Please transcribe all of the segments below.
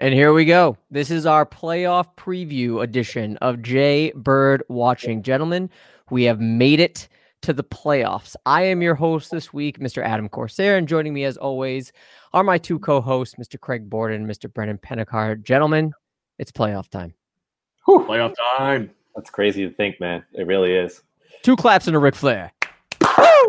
And here we go. This is our playoff preview edition of Jay Bird Watching. Gentlemen, we have made it to the playoffs. I am your host this week, Mr. Adam Corsair, and joining me as always are my two co-hosts, Mr. Craig Borden, and Mr. Brennan Pennicard. Gentlemen, it's playoff time. Whew. Playoff time. That's crazy to think, man. It really is. Two claps and a Ric Flair. I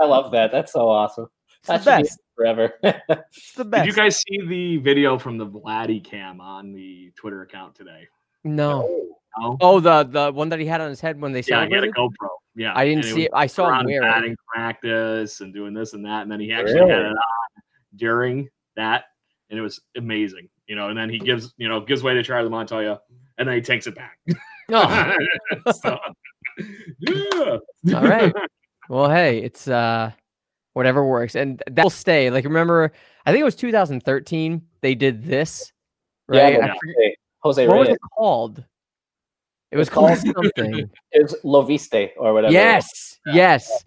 love that. That's so awesome. It's That the should be best. forever. It's the best. Did you guys see the video from the Vladdy cam on the Twitter account today? No. No. Oh, the the one that he had on his head when they yeah, he had a. GoPro. Yeah, I didn't see it. I saw him around wear it. batting practice and doing this and that, and then he actually Really? had it on during that, and it was amazing. You know, and then he gives you know gives way to Charlie Montoyo, and then he takes it back. Oh, So, yeah. all right. Well, hey, it's uh whatever works. And that will stay. Like remember, I think it was 2013 they did this. Right? Yeah, I but Jose, Jose what was it called? It was called called- something. It was Loviste or whatever. yes. Yes.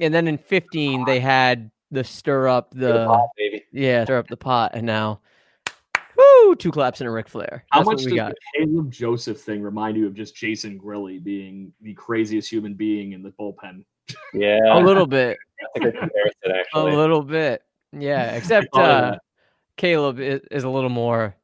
And then in 15 they had the stir up The the pot, baby. yeah, stir up the pot and now woo, two claps and a Ric Flair. How much what we does got. the Caleb Joseph thing remind you of just Jason Grilli being the craziest human being in the bullpen? Yeah. A little bit. That's a good comparison, A little bit. Yeah, except uh Caleb is, is a little more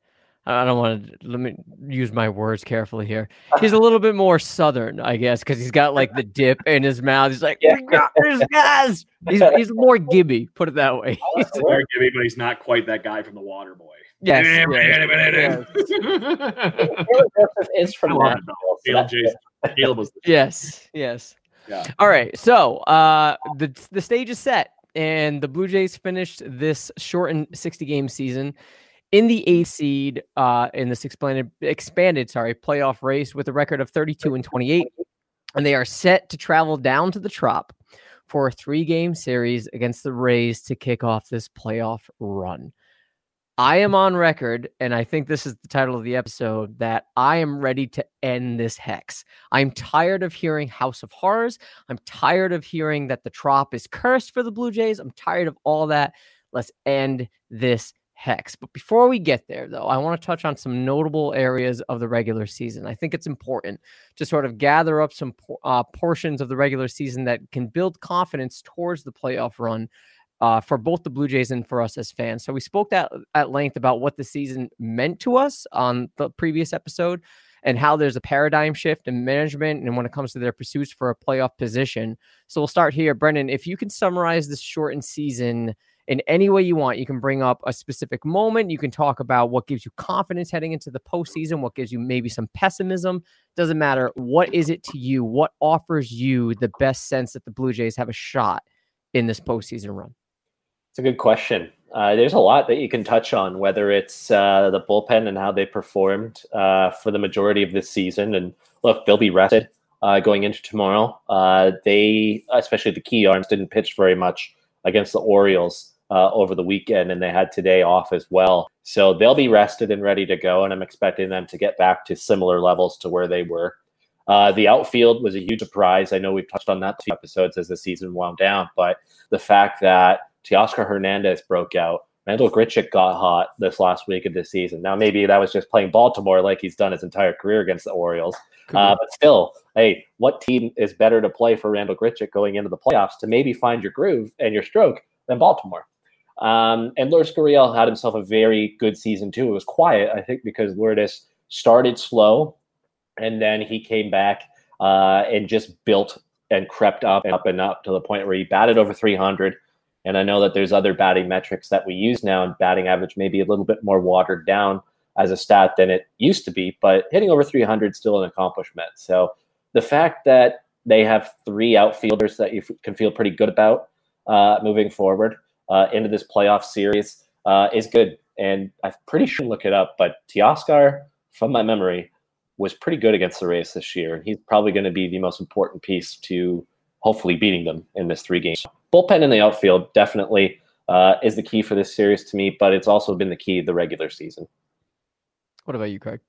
I I don't want to let me use my words carefully here. He's a little bit more southern, I guess, because he's got like the dip in his mouth. He's like, Yeah. "We this, guys." He's he's more Gibby, put it that way. He's there, Gibby, but he's not quite that guy from the Water Boy. yes, yes, yes. Is from I love that. it, though. Caleb, Caleb was yes, yes. Yeah. All right. So uh the the stage is set and the Blue Jays finished this shortened 60 game season in the eighth seed uh in this expanded expanded sorry playoff race with a record of 32 and 28 and they are set to travel down to the trop for a three game series against the Rays to kick off this playoff run. I am on record, and I think this is the title of the episode, that I am ready to end this hex. I'm tired of hearing House of Horrors. I'm tired of hearing that the trop is cursed for the Blue Jays. I'm tired of all that. Let's end this hex. But before we get there, though, I want to touch on some notable areas of the regular season. I think it's important to sort of gather up some uh, portions of the regular season that can build confidence towards the playoff run uh, for both the Blue Jays and for us as fans. So we spoke that at length about what the season meant to us on the previous episode and how there's a paradigm shift in management and when it comes to their pursuits for a playoff position. So we'll start here. Brendan, if you can summarize this shortened season in any way you want, you can bring up a specific moment. You can talk about what gives you confidence heading into the postseason, what gives you maybe some pessimism. Doesn't matter. What is it to you? What offers you the best sense that the Blue Jays have a shot in this postseason run? It's a good question. Uh, there's a lot that you can touch on, whether it's uh, the bullpen and how they performed uh, for the majority of this season. And look, they'll be rested uh, going into tomorrow. Uh, they, especially the key arms, didn't pitch very much against the Orioles uh, over the weekend, and they had today off as well. So they'll be rested and ready to go. And I'm expecting them to get back to similar levels to where they were. the outfield was a huge surprise. I know we've touched on that two episodes as the season wound down, but the fact that Teoscar Hernandez broke out. Randal Grichuk got hot this last week of the season. Now, maybe that was just playing Baltimore like he's done his entire career against the Orioles. Uh, but still, hey, what team is better to play for Randal Grichuk going into the playoffs to maybe find your groove and your stroke than Baltimore? Um, and Lourdes Gurriel had himself a very good season too. It was quiet, I think, because Lourdes started slow, and then he came back uh, and just built and crept up and up and up to the point where he batted over 300 and I know that there's other batting metrics that we use now, and batting average may be a little bit more watered down as a stat than it used to be, but hitting over 300 is still an accomplishment. So the fact that they have three outfielders that you can feel pretty good about uh, moving forward uh, into this playoff series uh, is good. And I'm pretty sure look it up, but Teoscar, from my memory, was pretty good against the Rays this year, and he's probably going to be the most important piece to hopefully beating them in this three game. Bullpen in the outfield definitely uh, is the key for this series to me, but it's also been the key the regular season. What about you, Craig?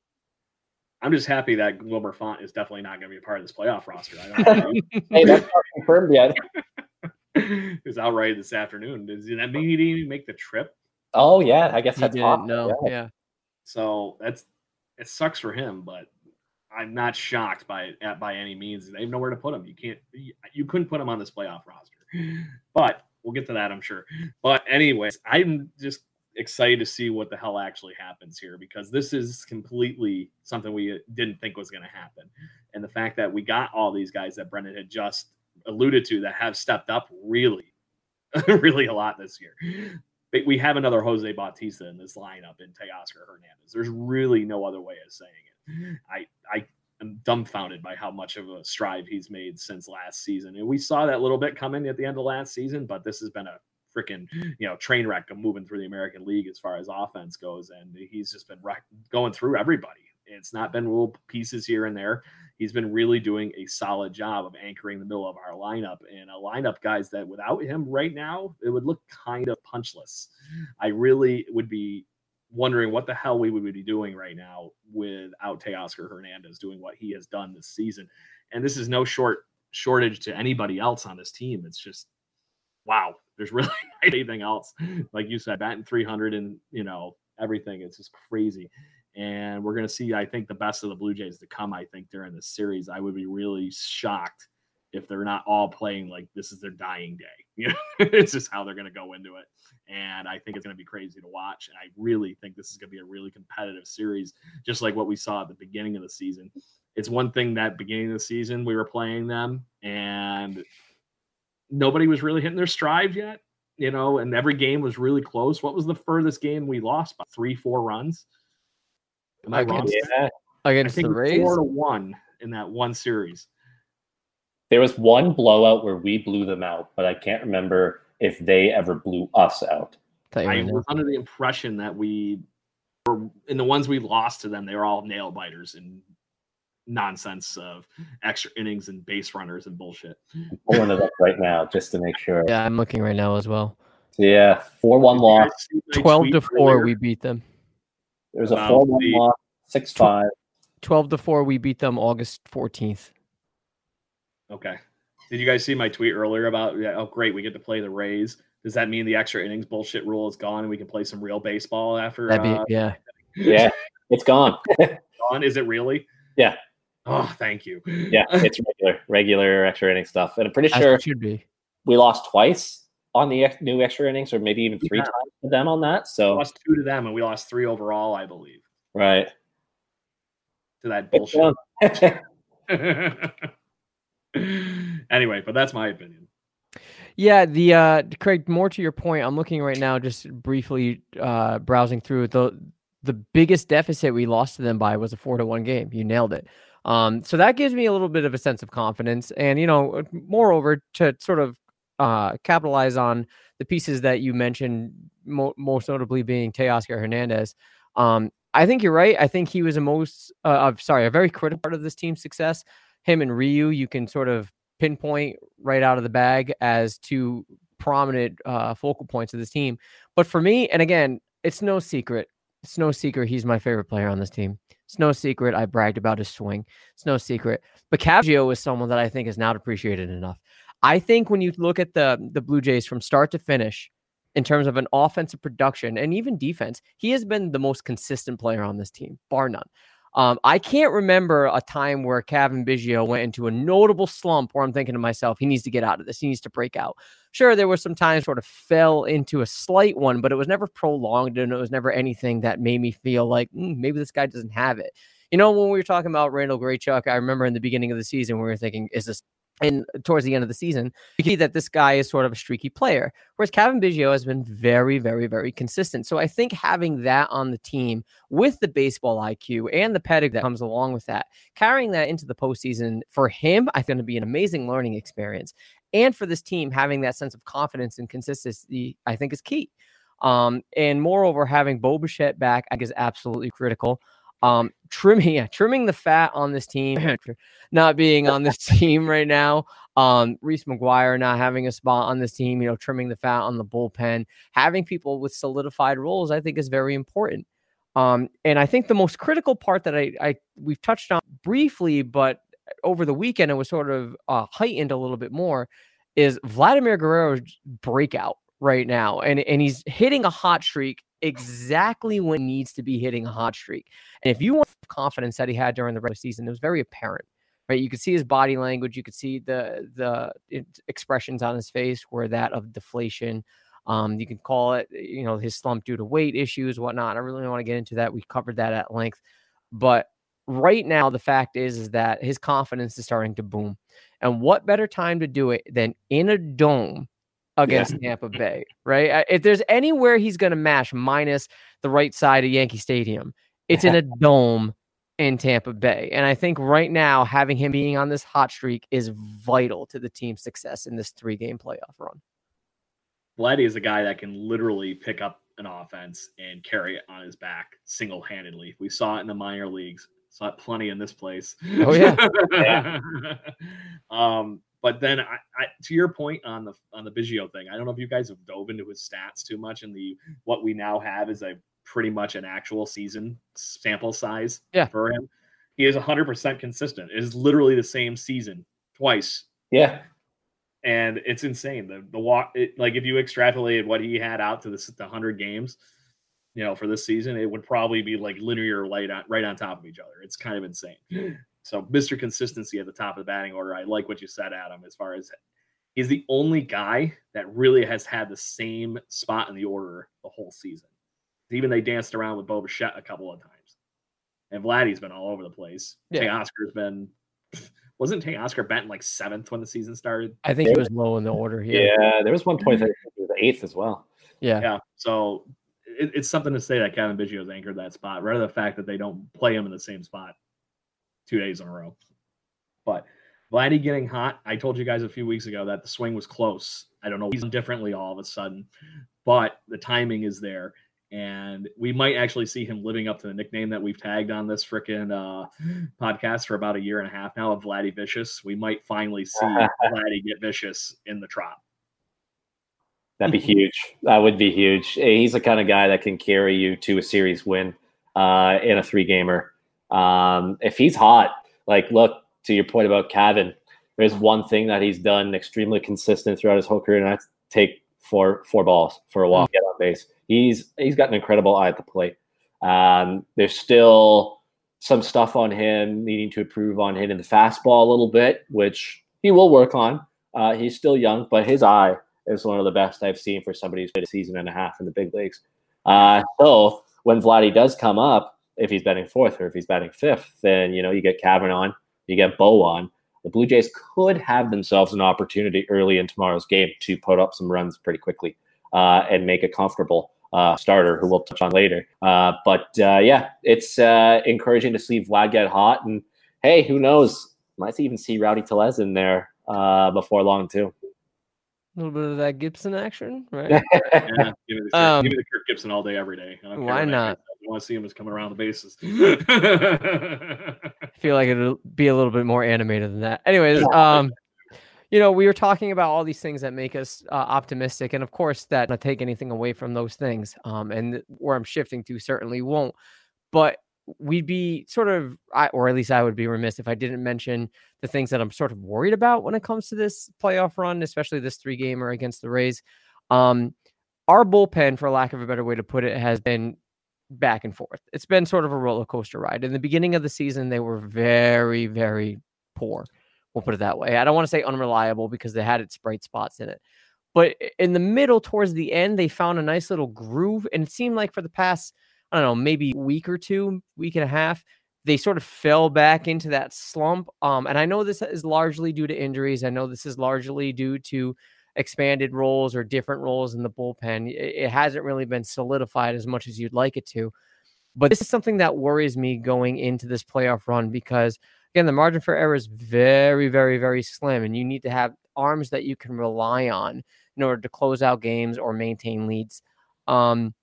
I'm just happy that Wilmer Font is definitely not going to be a part of this playoff roster. I don't hey, that's not confirmed yet. He's outright this afternoon. Does that mean he didn't even make the trip? Oh yeah, I guess He that's didn't no, yeah. Yeah. So that's it sucks for him, but I'm not shocked by it at, by any means. They have nowhere to put him. You can't. You couldn't put him on this playoff roster. But we'll get to that, I'm sure. But anyways, I'm just excited to see what the hell actually happens here because this is completely something we didn't think was going to happen, and the fact that we got all these guys that Brendan had just alluded to that have stepped up really, really a lot this year. We have another Jose Bautista in this lineup in Teoscar Hernandez. There's really no other way of saying it. I I am dumbfounded by how much of a stride he's made since last season. And we saw that little bit coming at the end of last season, but this has been a freaking you know train wreck of moving through the American League as far as offense goes, and he's just been wreck- going through everybody. It's not been little pieces here and there. He's been really doing a solid job of anchoring the middle of our lineup and a lineup, guys, that without him right now, it would look kind of punchless. I really would be wondering what the hell we would be doing right now without Teoscar Hernandez doing what he has done this season. And this is no short shortage to anybody else on this team. It's just wow. There's really not anything else. Like you said, batting 300 and you know everything. It's just crazy. And we're going to see, I think, the best of the Blue Jays to come. I think during this series, I would be really shocked if they're not all playing like this is their dying day. You know, it's just how they're going to go into it. And I think it's going to be crazy to watch. And I really think this is going to be a really competitive series, just like what we saw at the beginning of the season. It's one thing that beginning of the season we were playing them and nobody was really hitting their stride yet, you know, and every game was really close. What was the furthest game we lost by three, four runs? Am I wrong? Against-. I think the Rays? four to one in that one series. There was one blowout where we blew them out, but I can't remember if they ever blew us out. I was under the impression that we were in the ones we lost to them, they were all nail biters and nonsense of extra innings and base runners and bullshit. I'm pulling it up right now just to make sure. Yeah, I'm looking right now as well. Yeah, four one Did you guys loss. 12 to 4, earlier? we beat them. There was a four one loss, six five. 12 to 4, we beat them August 14th. Okay. Did you guys see my tweet earlier about yeah, oh great, we get to play the Rays? Does that mean the extra innings bullshit rule is gone and we can play some real baseball after That'd be, uh, yeah. Yeah, it's gone. gone? Is it really? Yeah. Oh, thank you. Yeah, it's regular, regular extra inning stuff. And I'm pretty sure it should be. we lost twice on the ex- new extra innings, or maybe even three Yeah. times to them on that. We So lost two to them and we lost three overall, I believe, right. to that bullshit. anyway, but that's my opinion. Yeah, the uh Craig, more to your point, I'm looking right now, just briefly uh browsing through. The the biggest deficit we lost to them by was a four to one game. You nailed it. Um, so that gives me a little bit of a sense of confidence. And you know, moreover, to sort of uh, capitalize on the pieces that you mentioned, mo- most notably being Teoscar Hernandez. Um, I think you're right. I think he was a most, uh, sorry, a very critical part of this team's success. Him and Ryu, you can sort of pinpoint right out of the bag as two prominent uh, focal points of this team. But for me, and again, it's no secret. It's no secret he's my favorite player on this team. It's no secret I bragged about his swing. It's no secret. But Cavgio is someone that I think is not appreciated enough. I think when you look at the the Blue Jays from start to finish, in terms of an offensive production and even defense, he has been the most consistent player on this team, bar none. Um, I can't remember a time where Cavan Biggio went into a notable slump where I'm thinking to myself, he needs to get out of this. He needs to break out. Sure, there were some times sort of fell into a slight one, but it was never prolonged and it was never anything that made me feel like mm, maybe this guy doesn't have it. You know, when we were talking about Randal Grichuk, I remember in the beginning of the season we were thinking, is this and towards the end of the season, you see that this guy is sort of a streaky player. Whereas Cavan Biggio has been very, very, very consistent. So I think having that on the team with the baseball IQ and the pedigree that comes along with that, carrying that into the postseason for him, I think going to be an amazing learning experience. And for this team, having that sense of confidence and consistency, I think is key. Um, and moreover, having Bo Bichette back, I think is absolutely critical. Um, trimming, yeah, trimming the fat on this team, not being on this team right now. Um, Reese McGuire not having a spot on this team, you know, trimming the fat on the bullpen, having people with solidified roles, I think is very important. Um, and I think the most critical part that I, I we've touched on briefly, but over the weekend it was sort of uh, heightened a little bit more, is Vladimir Guerrero's breakout right now, and and he's hitting a hot streak exactly when needs to be hitting a hot streak. And if you want confidence that he had during the regular season, it was very apparent. Right, you could see his body language. You could see the the expressions on his face were that of deflation. Um, you can call it, you know, his slump due to weight issues, whatnot. I really don't want to get into that. We covered that at length, but right now the fact is is that his confidence is starting to boom. And what better time to do it than in a dome against yeah. Tampa Bay, right? If there's anywhere he's going to mash minus the right side of Yankee Stadium, it's in a dome in Tampa Bay. And I think right now, having him being on this hot streak is vital to the team's success in this three game playoff run. Vladdy is a guy that can literally pick up an offense and carry it on his back single handedly. We saw it in the minor leagues, saw it plenty in this place. Oh, yeah. yeah. um, but then, I, I, to your point on the on the Biggio thing, I don't know if you guys have dove into his stats too much. And the what we now have is a pretty much an actual season sample size yeah. for him. He is 100% consistent. It is literally the same season twice. Yeah. And it's insane. The the walk it, like if you extrapolated what he had out to the, the 100 games, you know, for this season, it would probably be like linear right on, right on top of each other. It's kind of insane. So Mr. Consistency at the top of the batting order. I like what you said, Adam, as far as he's the only guy that really has had the same spot in the order the whole season. Even they danced around with Bo Bichette a couple of times. And Vladdy's been all over the place. Yeah. Teoscar's been wasn't Teoscar Benton like seventh when the season started? I think he was low in the order here. Yeah, there was one point that he was eighth as well. Yeah. Yeah. So it, it's something to say that Cavan Biggio's anchored that spot, rather than the fact that they don't play him in the same spot two days in a row. But Vladdy getting hot. I told you guys a few weeks ago that the swing was close. I don't know, he's differently all of a sudden, but the timing is there. And we might actually see him living up to the nickname that we've tagged on this freaking uh, podcast for about a year and a half now of Vladdy Vicious. We might finally see Vladdy get vicious in the Trop. That'd be huge. That would be huge. He's the kind of guy that can carry you to a series win uh, in a three gamer. Um, if he's hot, like look to your point about Cavan, there's one thing that he's done extremely consistent throughout his whole career, and that's take four four balls for a walk, get on base. He's he's got an incredible eye at the plate. Um, there's still some stuff on him needing to improve on hitting the fastball a little bit, which he will work on. Uh, he's still young, but his eye is one of the best I've seen for somebody who's been a season and a half in the big leagues. Uh, so when Vladdy does come up, if he's batting fourth or if he's batting fifth, then you know you get Cavan on, you get Bo on. The Blue Jays could have themselves an opportunity early in tomorrow's game to put up some runs pretty quickly uh, and make a comfortable uh, starter, who we'll touch on later. Uh, but uh, yeah, it's uh, encouraging to see Vlad get hot, and hey, who knows? Might even see Rowdy Tellez in there uh, before long too. A little bit of that Gibson action, right? Yeah, give me, the, Kirk- Um, give me the Kirk Gibson all day, every day. I don't why what that guy not? Says. I want to see him just coming around the bases. I feel like it'll be a little bit more animated than that. Anyways, um, you know, we were talking about all these things that make us uh, optimistic, and of course, that not take anything away from those things. Um, and where I'm shifting to certainly won't, but we'd be sort of, I, or at least I would be remiss if I didn't mention the things that I'm sort of worried about when it comes to this playoff run, especially this three gamer against the Rays. Um, our bullpen, for lack of a better way to put it, has been back and forth. It's been sort of a roller coaster ride. In the beginning of the season, they were very, very poor. We'll put it that way. I don't want to say unreliable because they had its bright spots in it. But in the middle, towards the end, they found a nice little groove. And it seemed like for the past, I don't know, maybe week or two, week and a half, they sort of fell back into that slump. Um, and I know this is largely due to injuries. I know this is largely due to expanded roles or different roles in the bullpen. It, hasn't really been solidified as much as you'd like it to. But this is something that worries me going into this playoff run because, again, the margin for error is very, very, very slim. And you need to have arms that you can rely on in order to close out games or maintain leads. Um,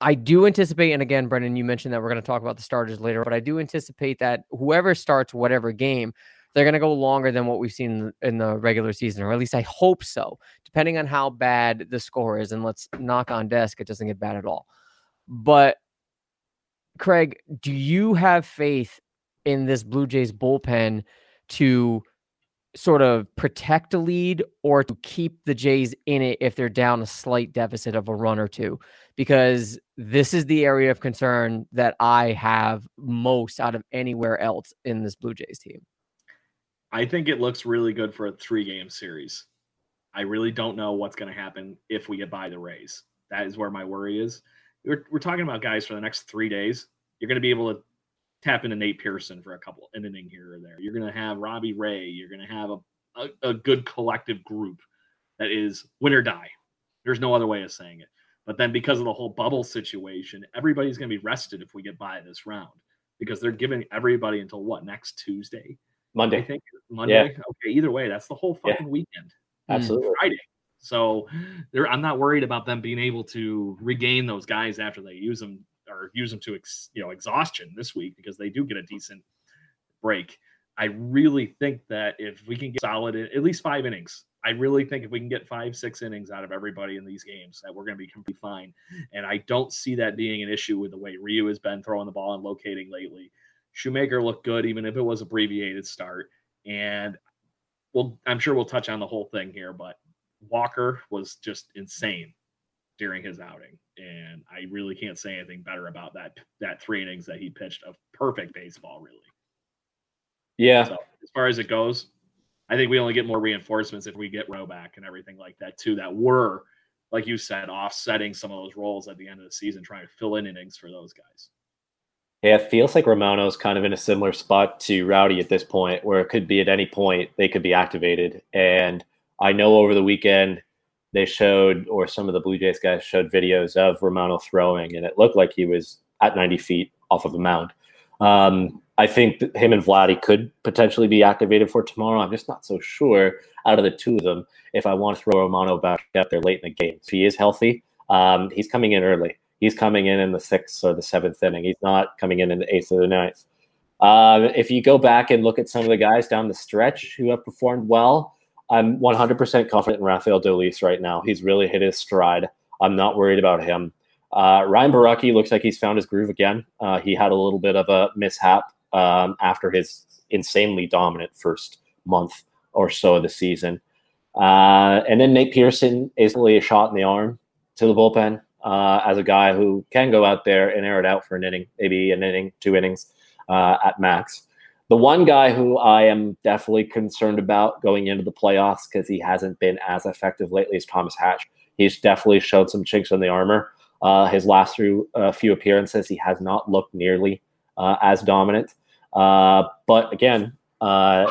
I do anticipate, and again, Brendan, you mentioned that we're going to talk about the starters later, but I do anticipate that whoever starts whatever game, they're going to go longer than what we've seen in the- regular season, or at least I hope so, depending on how bad the score is. And let's knock on desk, it doesn't get bad at all. But Craig, do you have faith in this Blue Jays bullpen to sort of protect a lead or to keep the Jays in it if they're down a slight deficit of a run or two? Because this is the area of concern that I have most out of anywhere else in this Blue Jays team. I think it looks really good for a three game series. I really don't know what's going to happen if we get by the Rays. That is where my worry is. We're, we're talking about guys for the next three days. You're going to be able to tap into Nate Pearson for a couple an inning here or there. You're going to have Robbie Ray. You're going to have a, a, a good collective group that is win or die. There's no other way of saying it. But then because of the whole bubble situation, everybody's going to be rested if we get by this round because they're giving everybody until what next Tuesday. I think Monday. Okay, either way, that's the whole Yeah. fucking weekend. Hmm, Absolutely. Friday. So there, I'm not worried about them being able to regain those guys after they use them or use them to ex, you know exhaustion this week because they do get a decent break. I really think that if we can get solid at least five innings, I really think if we can get five, six innings out of everybody in these games, that we're going to be completely fine. And I don't see that being an issue with the way Ryu has been throwing the ball and locating lately. Shoemaker looked good, even if it was abbreviated start. And well, I'm sure we'll touch on the whole thing here, but Walker was just insane during his outing, and I really can't say anything better about that that three innings that he pitched of perfect baseball, really. Yeah. So as far as it goes, I think we only get more reinforcements if we get Rowe back and everything like that too. That were, like you said, offsetting some of those roles at the end of the season, trying to fill in innings for those guys. Yeah, it feels like Romano's kind of in a similar spot to Rowdy at this point, where it could be at any point they could be activated. And I know over the weekend they showed, or some of the Blue Jays guys showed videos of Romano throwing, and it looked like he was at 90 feet off of the mound. Um, I think him and Vladdy could potentially be activated for tomorrow. I'm just not so sure out of the two of them if I want to throw Romano back out there late in the game. If he is healthy, um, he's coming in early. He's coming in in the sixth or the seventh inning. He's not coming in in the eighth or the ninth. Uh, if you go back and look at some of the guys down the stretch who have performed well, I'm 100% confident in Rafael Dolis right now. He's really hit his stride. I'm not worried about him. Uh, Ryan Borucki looks like he's found his groove again. Uh, he had a little bit of a mishap um, after his insanely dominant first month or so of the season. Uh, and then Nate Pearson is a shot in the arm to the bullpen uh, as a guy who can go out there and air it out for an inning, maybe an inning, two innings uh, at max. The one guy who I am definitely concerned about going into the playoffs because he hasn't been as effective lately is Thomas Hatch. He's definitely showed some chinks in the armor. Uh, his last through a few appearances, he has not looked nearly uh, as dominant. Uh, but again, uh,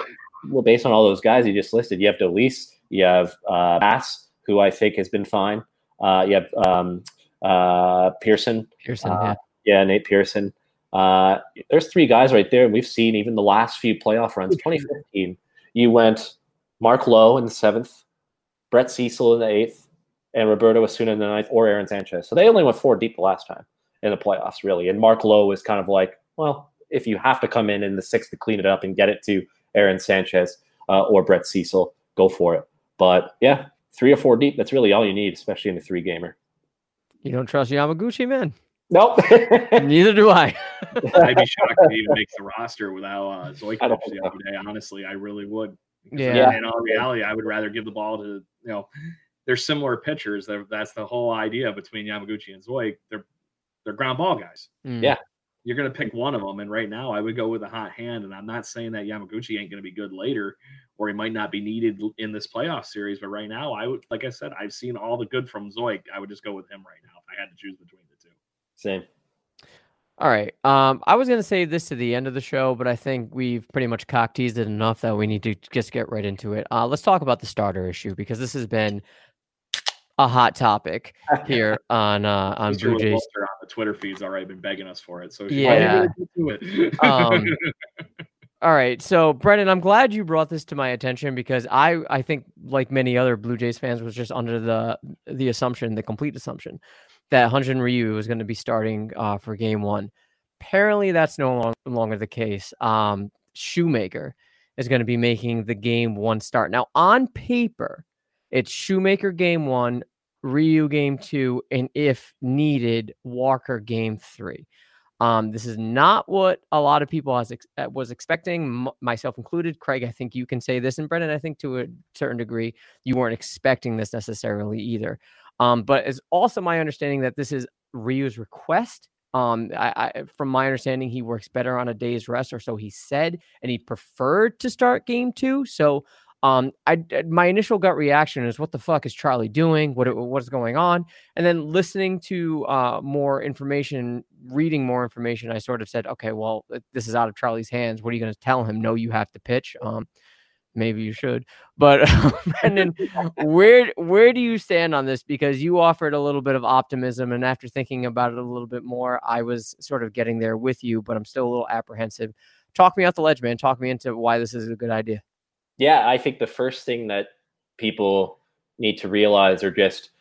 well, based on all those guys you just listed, you have Dolis, you have uh, Bass, who I think has been fine. Uh, you have um, uh, Pearson, Pearson, Uh, yeah. yeah, Nate Pearson. Uh, there's three guys right there. And we've seen even the last few playoff runs. 2015, you went Mark Lowe in the seventh, Brett Cecil in the eighth, and Roberto Osuna in the ninth, or Aaron Sanchez. So they only went four deep the last time in the playoffs, really. And Mark Lowe is kind of like, well, if you have to come in in the sixth to clean it up and get it to Aaron Sanchez uh, or Brett Cecil, go for it. But yeah, three or four deep, that's really all you need, especially in a three gamer. You don't trust Yamaguchi, man? Nope. Neither do I. I'd be shocked if he even makes the roster without uh, Zeuch the other day. Honestly, I really would. Yeah. In all reality, I would rather give the ball to you know. They're similar pitchers. They're, that's the whole idea between Yamaguchi and Zeuch. They're they're ground ball guys. Mm. Yeah. You're going to pick one of them, and right now I would go with a hot hand. And I'm not saying that Yamaguchi ain't going to be good later, or he might not be needed in this playoff series. But right now, I would, like I said, I've seen all the good from Zeuch. I would just go with him right now if I had to choose between the two. Same. All right. Um, I was gonna save this to the end of the show, but I think we've pretty much cock teased it enough that we need to just get right into it. Uh, let's talk about the starter issue because this has been a hot topic here on uh, on. Blue Jays. On the Twitter feed's already been begging us for it. So Yeah. Um, All right, so Brendan, I'm glad you brought this to my attention because I, I think, like many other Blue Jays fans, was just under the the assumption, the complete assumption, that Hyunjin Ryu was going to be starting uh, for Game One. Apparently, that's no long, longer the case. Um, Shoemaker is going to be making the Game One start now. On paper, it's Shoemaker Game One, Ryu Game Two, and if needed, Walker Game Three. Um, this is not what a lot of people has ex- uh, was expecting, m- myself included. Craig, I think you can say this, and Brendan, I think to a certain degree, you weren't expecting this necessarily either. Um, but it's also my understanding that this is Ryu's request. Um, I, I, from my understanding, he works better on a day's rest, or so he said, and he preferred to start game two. So, um, I my initial gut reaction is, "What the fuck is Charlie doing? What what's going on?" And then listening to uh, more information, reading more information, I sort of said, okay, well, this is out of Charlie's hands. What are you going to tell him? No, you have to pitch. Um, maybe you should. But Brendan, where where do you stand on this? Because you offered a little bit of optimism, and after thinking about it a little bit more, I was sort of getting there with you, but I'm still a little apprehensive. Talk me out the ledge, man. Talk me into why this is a good idea. Yeah, I think the first thing that people need to realize or just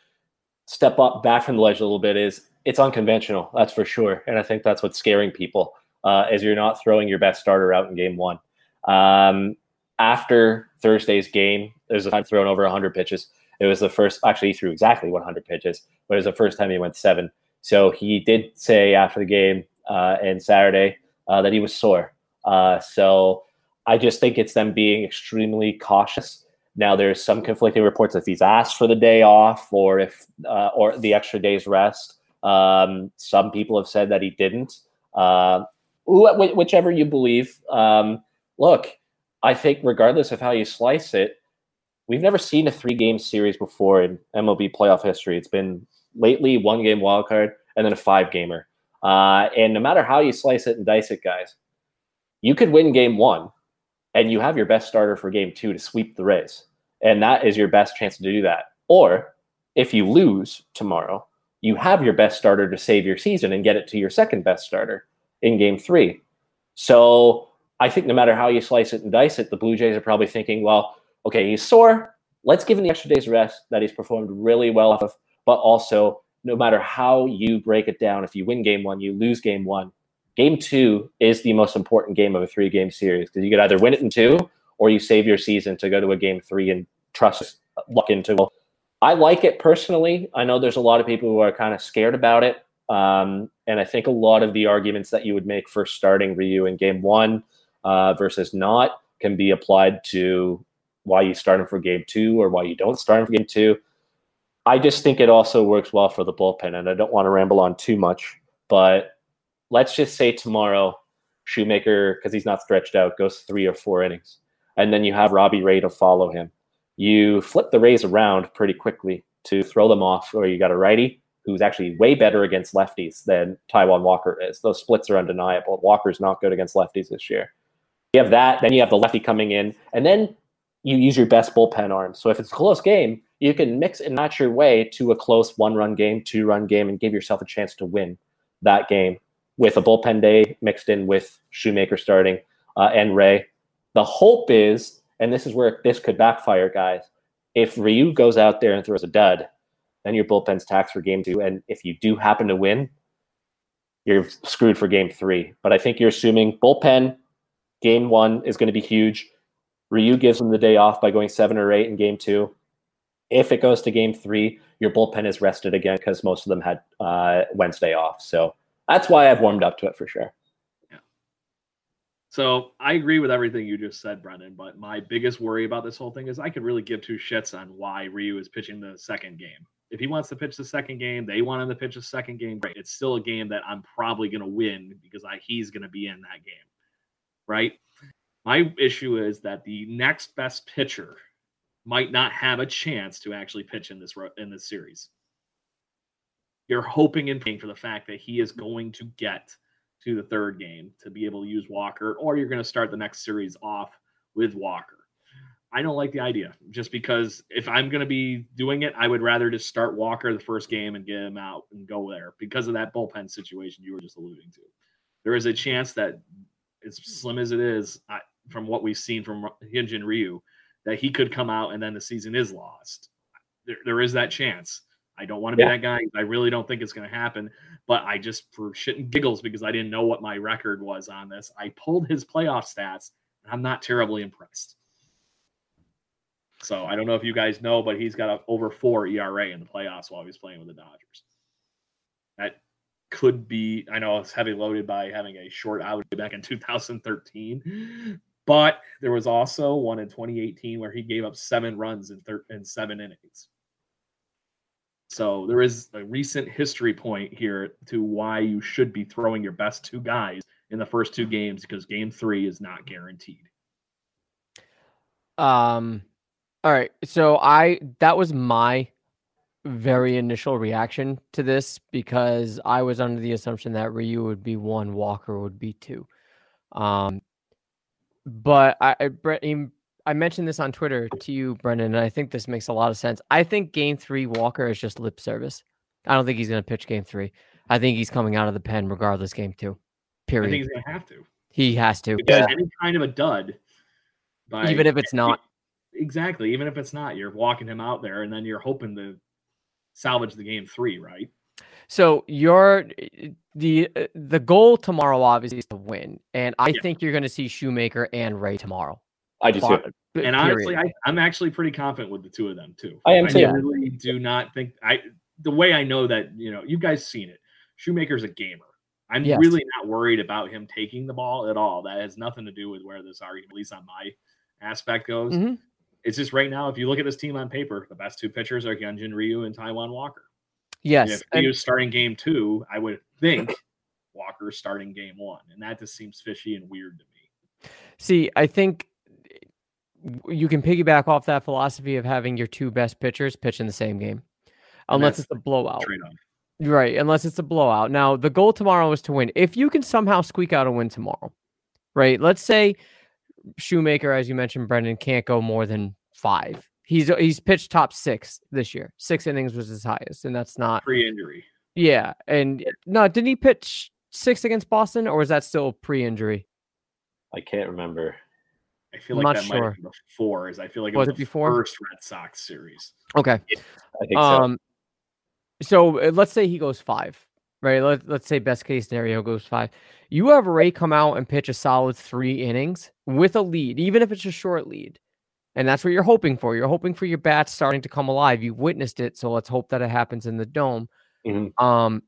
step up back from the ledge a little bit is it's unconventional. That's for sure, and I think that's what's scaring people. Uh, is you're not throwing your best starter out in game one. Um, after Thursday's game, there's a time thrown over 100 pitches. It was the first, actually, he threw exactly 100 pitches, but it was the first time he went seven. So he did say after the game uh, and Saturday uh, that he was sore. Uh, so I just think it's them being extremely cautious. Now there's some conflicting reports if he's asked for the day off or if uh, or the extra day's rest. Um, some people have said that he didn't. Uh, wh- wh- whichever you believe. Um, look, I think regardless of how you slice it, we've never seen a three-game series before in MLB playoff history. It's been lately one game wild card and then a five-gamer. Uh, and no matter how you slice it and dice it, guys, you could win game one and you have your best starter for game two to sweep the Rays. And that is your best chance to do that. Or if you lose tomorrow, you have your best starter to save your season and get it to your second best starter in game three. So I think no matter how you slice it and dice it, the Blue Jays are probably thinking, well, okay, he's sore. Let's give him the extra day's rest that he's performed really well off of. But also, no matter how you break it down, if you win game one, you lose game one, game two is the most important game of a three game series because you could either win it in two or you save your season to go to a game three and trust luck into. Well, I like it personally. I know there's a lot of people who are kind of scared about it. Um, and I think a lot of the arguments that you would make for starting Ryu in game one uh, versus not can be applied to why you start him for game two or why you don't start him for game two. I just think it also works well for the bullpen, and I don't want to ramble on too much, but let's just say tomorrow Shoemaker, because he's not stretched out, goes three or four innings, and then you have Robbie Ray to follow him. You flip the Rays around pretty quickly to throw them off, or you got a righty who's actually way better against lefties than Taijuan Walker is. Those splits are undeniable. Walker's not good against lefties this year. You have that, then you have the lefty coming in, and then you use your best bullpen arm. So if it's a close game, you can mix and match your way to a close one run game, two run game, and give yourself a chance to win that game with a bullpen day mixed in with Shoemaker starting uh, and Ray. The hope is, and this is where this could backfire, guys, if Ryu goes out there and throws a dud, then your bullpen's taxed for game two. And if you do happen to win, you're screwed for game three. But I think you're assuming bullpen game one is going to be huge. Ryu gives them the day off by going seven or eight in game two. If it goes to game three, your bullpen is rested again because most of them had uh, Wednesday off. So that's why I've warmed up to it for sure. Yeah. So I agree with everything you just said, Brendan. But my biggest worry about this whole thing is I could really give two shits on why Ryu is pitching the second game. If he wants to pitch the second game, they want him to pitch the second game. Great. It's still a game that I'm probably going to win because I, he's going to be in that game. Right. My issue is that the next best pitcher might not have a chance to actually pitch in this in this series. You're hoping and praying for the fact that he is going to get to the third game to be able to use Walker, or you're going to start the next series off with Walker. I don't like the idea just because if I'm going to be doing it, I would rather just start Walker the first game and get him out and go there because of that bullpen situation you were just alluding to. There is a chance that, as slim as it is, I, from what we've seen from Hyunjin Ryu, that he could come out and then the season is lost. There, there is that chance. I don't want to be that guy. I really don't think it's going to happen. But I just, for shit and giggles, because I didn't know what my record was on this, I pulled his playoff stats, and I'm not terribly impressed. So I don't know if you guys know, but he's got a over four ERA in the playoffs while he's playing with the Dodgers. That could be, I know it's heavy loaded by having a short out back in 2013, but there was also one in 2018 where he gave up seven runs in, thir- in seven innings. So there is a recent history point here to why you should be throwing your best two guys in the first two games because game three is not guaranteed. Um, all right. So I that was my very initial reaction to this because I was under the assumption that Ryu would be one, Walker would be two. Um, but I, I, I mentioned this on Twitter to you, Brendan, and I think this makes a lot of sense. I think Game Three Walker is just lip service. I don't think he's going to pitch Game Three. I think he's coming out of the pen regardless. Game Two, period. I think he's going to have to. He has to. Because yeah. any kind of a dud, by, even if it's not. Exactly. Even if it's not, you're walking him out there, and then you're hoping to salvage the game three, right? So your the the goal tomorrow obviously is to win, and I yeah. think you're going to see Shoemaker and Ray tomorrow. I do too. And honestly, I, am actually pretty confident with the two of them too. I am too. I really do not think I the way I know that you know you guys seen it. Shoemaker's a gamer. I'm yes. really not worried about him taking the ball at all. That has nothing to do with where this argument, at least on my aspect, goes. Mm-hmm. It's just right now, if you look at this team on paper, the best two pitchers are Hyunjin Ryu and Taijuan Walker. Yes. And if and- he was starting game two, I would think Walker starting game one. And that just seems fishy and weird to me. See, I think you can piggyback off that philosophy of having your two best pitchers pitch in the same game, unless it's a blowout. Right, unless it's a blowout. Now, the goal tomorrow is to win. If you can somehow squeak out a win tomorrow, right? Let's say Shoemaker, as you mentioned, Brendan, can't go more than five. He's he's pitched top six this year. Six innings was his highest, and that's not pre-injury. Yeah, and no, didn't he pitch six against Boston, or was that still pre-injury? I can't remember. I feel like that sure. might have been before. Is I feel like it was, was it before first Red Sox series. Okay, yeah, um, so. So uh, let's say he goes five, right? Let, let's say best case scenario goes five. You have Ray come out and pitch a solid three innings with a lead, even if it's a short lead. And that's what you're hoping for. You're hoping for your bats starting to come alive. You've witnessed it, so let's hope that it happens in the dome. Mm-hmm. Um,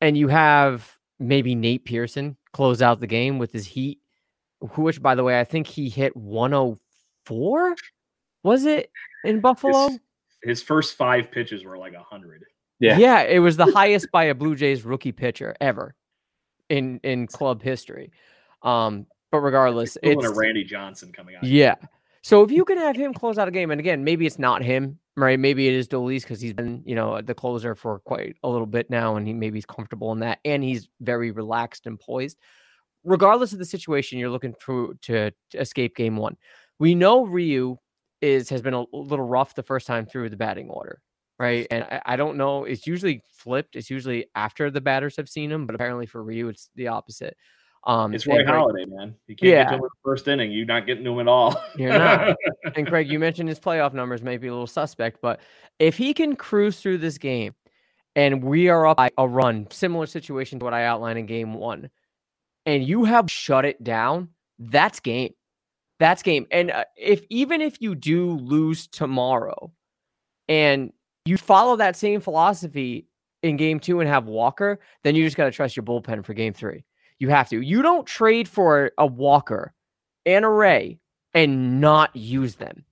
and you have maybe Nate Pearson close out the game with his heat which by the way, I think he hit 104. Was it in Buffalo? His, his first five pitches were like 100. Yeah. Yeah, it was the highest by a Blue Jays rookie pitcher ever in in club history. Um, but regardless, it's, it's a Randy Johnson coming out. Yeah. So if you can have him close out a game, and again, maybe it's not him, right? Maybe it is Dolis because he's been, you know, the closer for quite a little bit now, and he maybe he's comfortable in that, and he's very relaxed and poised regardless of the situation, you're looking to, to, to escape game one. We know Ryu is has been a little rough the first time through the batting order, right? And I, I, don't know. It's usually flipped. It's usually after the batters have seen him, but apparently for Ryu, it's the opposite. Um, It's Roy Halladay, man. You can't Yeah. get to him in the first inning. You're not getting to him at all. You're not. and Craig, you mentioned his playoff numbers may be a little suspect, but if he can cruise through this game and we are up by a run, similar situation to what I outlined in game one, and you have shut it down, that's game. That's game. And uh, if even if you do lose tomorrow and you follow that same philosophy in game two and have Walker, then you just got to trust your bullpen for game three. You have to. You don't trade for a Walker and a Ray and not use them.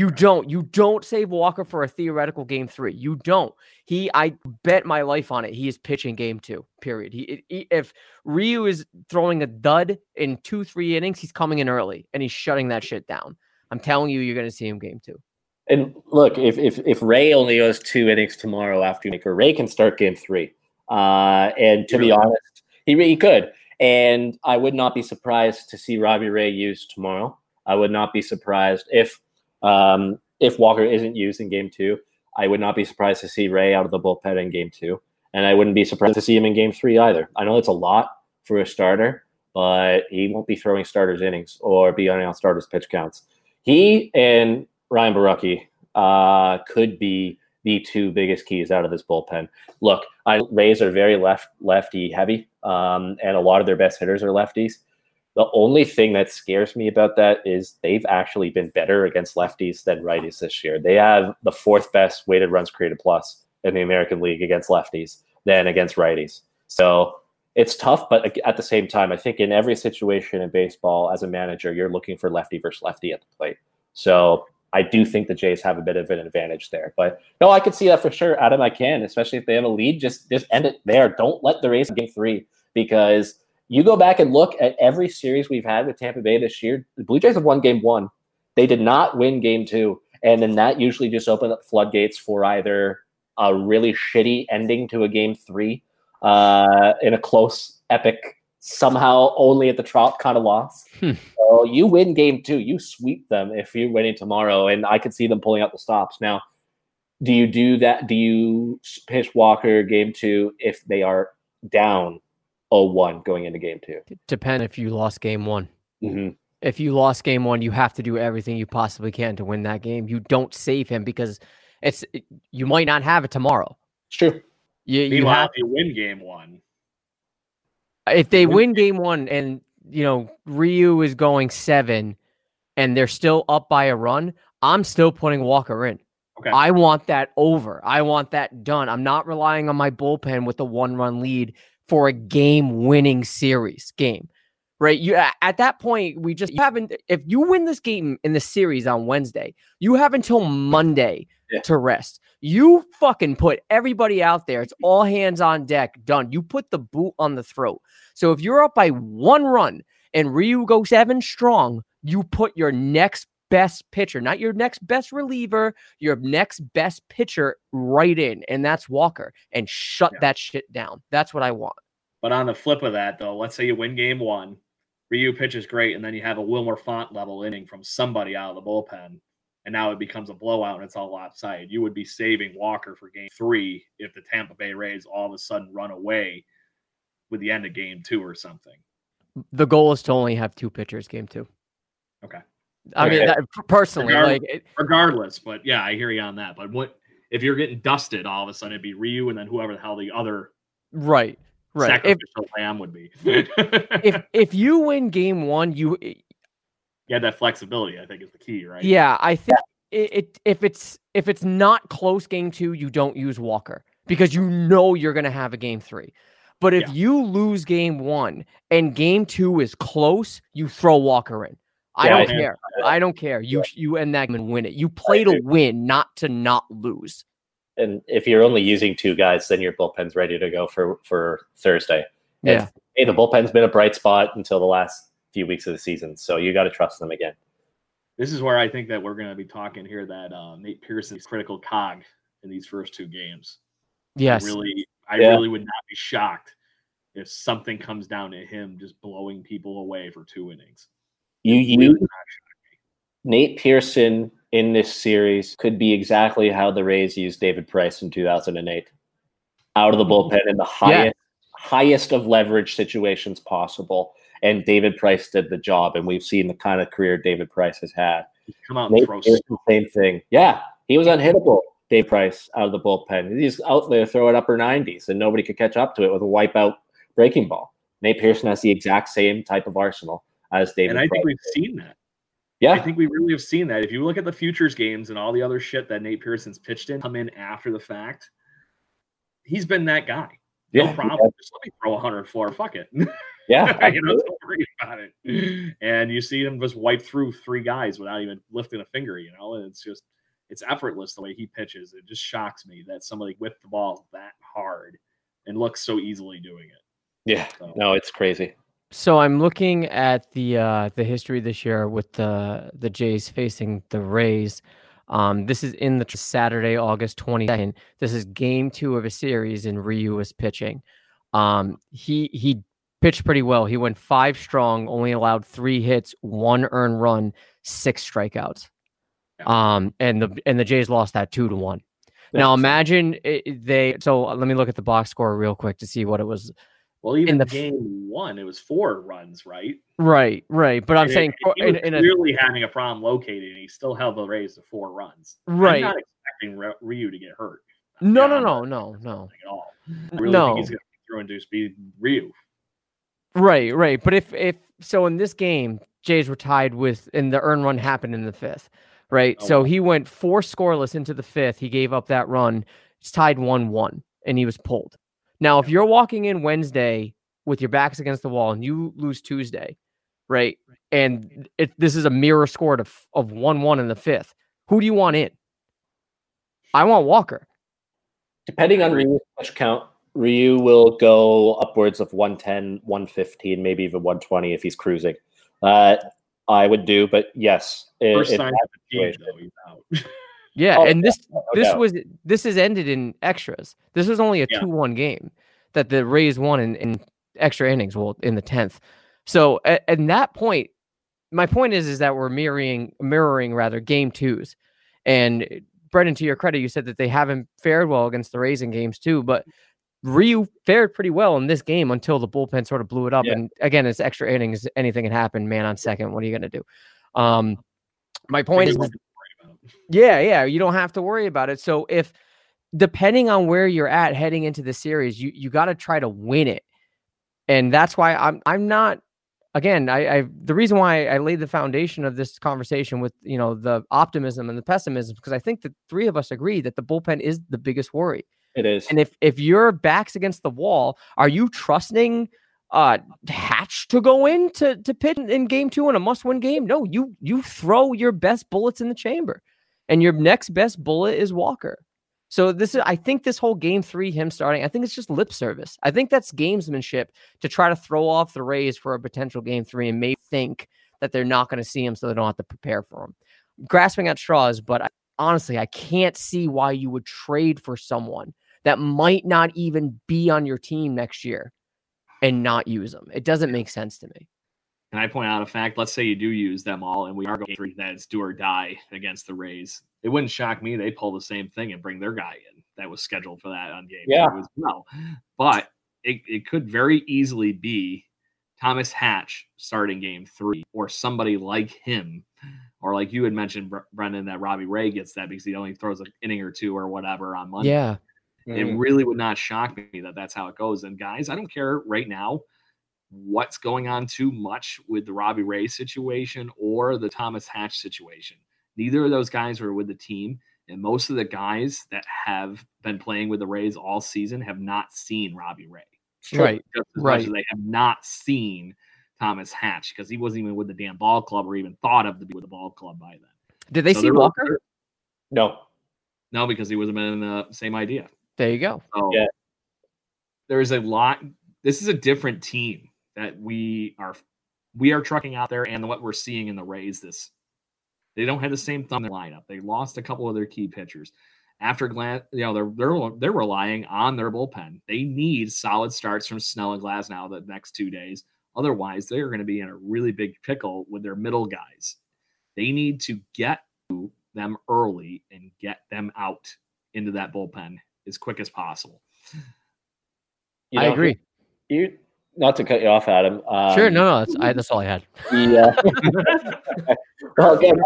You don't. You don't save Walker for a theoretical game three. You don't. He, I bet my life on it. He is pitching game two. Period. He, he- if Ryu is throwing a dud in two, three innings, he's coming in early and he's shutting that shit down. I'm telling you, you're going to see him game two. And look, if if if Ray only goes two innings tomorrow after you make Maker, Ray can start game three. Uh, and to be honest, he really could. And I would not be surprised to see Robbie Ray used tomorrow. I would not be surprised if um, if Walker isn't used in game two. I would not be surprised to see Ray out of the bullpen in game two. And I wouldn't be surprised to see him in game three either. I know it's a lot for a starter, but he won't be throwing starters innings or be on starters pitch counts. He and Ryan Borucki uh, could be the two biggest keys out of this bullpen. Look, I, Rays are very left lefty heavy, um, and a lot of their best hitters are lefties. The only thing that scares me about that is they've actually been better against lefties than righties this year. They have the fourth best weighted runs created plus in the American League against lefties than against righties. So it's tough, but at the same time, I think in every situation in baseball, as a manager, you're looking for lefty versus lefty at the plate. So I do think the Jays have a bit of an advantage there. But no, I can see that for sure, Adam. I can, especially if they have a lead. Just just end it there. Don't let the in game three because you go back and look at every series we've had with Tampa Bay this year. The Blue Jays have won game one. They did not win game two. And then that usually just opened up floodgates for either a really shitty ending to a game three uh, in a close, epic, somehow only at the trop kind of loss. Hmm. So you win game two, you sweep them if you're winning tomorrow, and I could see them pulling out the stops. Now, do you do that? Do you pitch Walker game two if they are down 0-1 going into game two? Depend if you lost game one. Mm-hmm. If you lost game one, you have to do everything you possibly can to win that game. You don't save him because it's you might not have it tomorrow. It's true. You, you Meanwhile, have if you win game one, if they win- win game one and you know Ryu is going seven and they're still up by a run, I'm still putting Walker in. okay. I want that over. I want that done. I'm not relying on my bullpen with a one run lead for a game winning series game. Right. You at that point, we just you haven't if you win this game in the series on Wednesday, you have until Monday Yeah. to rest. You fucking put everybody out there. It's all hands on deck. Done. You put the boot on the throat. So if you're up by one run and Ryu goes seven strong, you put your next best pitcher, not your next best reliever, your next best pitcher right in, and that's Walker, and shut Yeah. that shit down. That's what I want. But on the flip of that, though, let's say you win game one, Ryu pitches great, and then you have a Wilmer Font level inning from somebody out of the bullpen, and now it becomes a blowout and it's all lopsided. You would be saving Walker for game three if the Tampa Bay Rays all of a sudden run away with the end of game two or something. The goal is to only have two pitchers game two. Okay. I mean, that, personally, Regardless- like, it, Regardless, but yeah, I hear you on that. But what if you're getting dusted all of a sudden? It'd be Ryu and then whoever the hell the other right, right. If sacrificial lamb would be. if if you win game one, you eh, you had that flexibility, I think is the key, right? Yeah, I think it, it if it's if it's not close game two, you don't use Walker because you know you're gonna have a game three. But if Yeah. you lose game one and game two is close, you throw Walker in. I Yeah, don't I- care. I don't care. You you end that game and win it. You play to win, not to not lose. And if you're only using two guys, then your bullpen's ready to go for for Thursday. And, Yeah. hey, the bullpen's been a bright spot until the last few weeks of the season, so you got to trust them again. This is where I think that we're going to be talking here that uh, Nate Pearson's critical cog in these first two games. Yes. I really, I Yeah. really would not be shocked if something comes down to him just blowing people away for two innings. You you Nate Pearson in this series could be exactly how the Rays used David Price in 2008. Out of the bullpen in the highest highest of leverage situations possible. and David Price did the job, and we've seen the kind of career David Price has had. Come out and Nate throw. Pearson, same thing. Yeah, he was unhittable. Dave Price out of the bullpen. He's out there throwing upper 90s, and nobody could catch up to it with a wipeout breaking ball. Nate Pearson has the exact same type of arsenal as David. and I think Price. we've seen that. yeah, I think we really have seen that. If you look at the futures games and all the other shit that Nate Pearson's pitched in, come in after the fact, he's been that guy. No yeah, problem. Just let me throw 104. Fuck it. yeah, you know, don't worry about it. And you see him just wipe through three guys without even lifting a finger, you know, and it's just it's effortless the way he pitches. It just shocks me that somebody whipped the ball that hard and looks so easily doing it. yeah. So No, it's crazy. So I'm looking at the uh, the history this year with the the Jays facing the Rays. Um, this is in the tr- Saturday, August 22nd. This is game two of a series, and Ryu was pitching. Um, he he pitched pretty well. He went five strong, only allowed three hits, one earned run, six strikeouts. Um, and the and the Jays lost that two to one. Now imagine it, they. So let me look at the box score real quick to see what it was. Well, even the in f- game one, it was four runs, right? Right, right. But I'm And saying he in, was in a clearly having a problem locating, he still held the Rays to four runs. Right. I'm not expecting Ry- Ryu to get hurt. No, no, no, no, no. at all. I really No. think he's going to throw into speed Ryu. Right, right. But if if so in this game, Jays were tied with and the earn run happened in the fifth. Right. Oh, so wow. he went four scoreless into the fifth. He gave up that run. It's tied one one and he was pulled. Now, if you're walking in Wednesday with your backs against the wall and you lose Tuesday, right? And it, this is a mirror score to, of one one in the fifth. Who do you want in? I want Walker. Depending on Ryu's pitch count, Ryu will go upwards of 110, 115, maybe even 120 if he's cruising. Uh, I would do, but yes. First it- sign of fatigue, though, he's out. Yeah, Oh, and this no this doubt. was this is ended in extras. This was only a Yeah. two one game that the Rays won in, in extra innings. Well, in the tenth. So at, at that point, my point is is that we're mirroring mirroring rather game twos. And Brendan, to your credit, you said that they haven't fared well against the Rays in games too, but Ryu fared pretty well in this game until the bullpen sort of blew it up. Yeah. And again, it's extra innings. Anything can happen. Man on second. What are you going to do? Um, my point is, yeah, yeah, you don't have to worry about it. So if depending on where you're at heading into the series, you you got to try to win it. And that's why I'm I'm not again, I I the reason why I laid the foundation of this conversation with, you know, the optimism and the pessimism because I think the three of us agree that the bullpen is the biggest worry. It is. And if if your back's against the wall, are you trusting uh Hatch to go in to to pitch in- in game two in a must-win game? No, you you throw your best bullets in the chamber. And your next best bullet is Walker. So this is I think this whole game three, him starting, I think it's just lip service. I think that's gamesmanship to try to throw off the Rays for a potential game three and may think that they're not going to see him so they don't have to prepare for him. Grasping at straws, but I, honestly, I can't see why you would trade for someone that might not even be on your team next year and not use them. It doesn't make sense to me. Can I point out a fact? Let's say you do use them all, and we are going three that it's do or die against the Rays. It wouldn't shock me they pull the same thing and bring their guy in that was scheduled for that on game Yeah. two as well. But it, it could very easily be Thomas Hatch starting game three, or somebody like him, or like you had mentioned, Brendan, that Robbie Ray gets that because he only throws an inning or two or whatever on Monday Yeah. it Mhm. really would not shock me that that's how it goes. And guys, I don't care right now what's going on too much with the Robbie Ray situation or the Thomas Hatch situation. Neither of those guys were with the team. And most of the guys that have been playing with the Rays all season have not seen Robbie Ray. Right. Just as much as they have not seen Thomas Hatch because he wasn't even with the damn ball club or even thought of to be with the ball club by then. Did they So see there were- Walker? No. No, because he wasn't in the same idea. There you go. So Yeah. there's a lot. This is a different team that we are we are trucking out there, and what we're seeing in the Rays. This they don't have the same thumb in their lineup. They lost a couple of their key pitchers. After Glenn, you know, they're they're they're relying on their bullpen. They need solid starts from Snell and Glasnow the next two days. Otherwise, they're going to be in a really big pickle with their middle guys. They need to get to them early and get them out into that bullpen as quick as possible. You I agree. You not to cut you off, Adam. Um, sure, no, no, that's I, that's all I had. Yeah. well, again,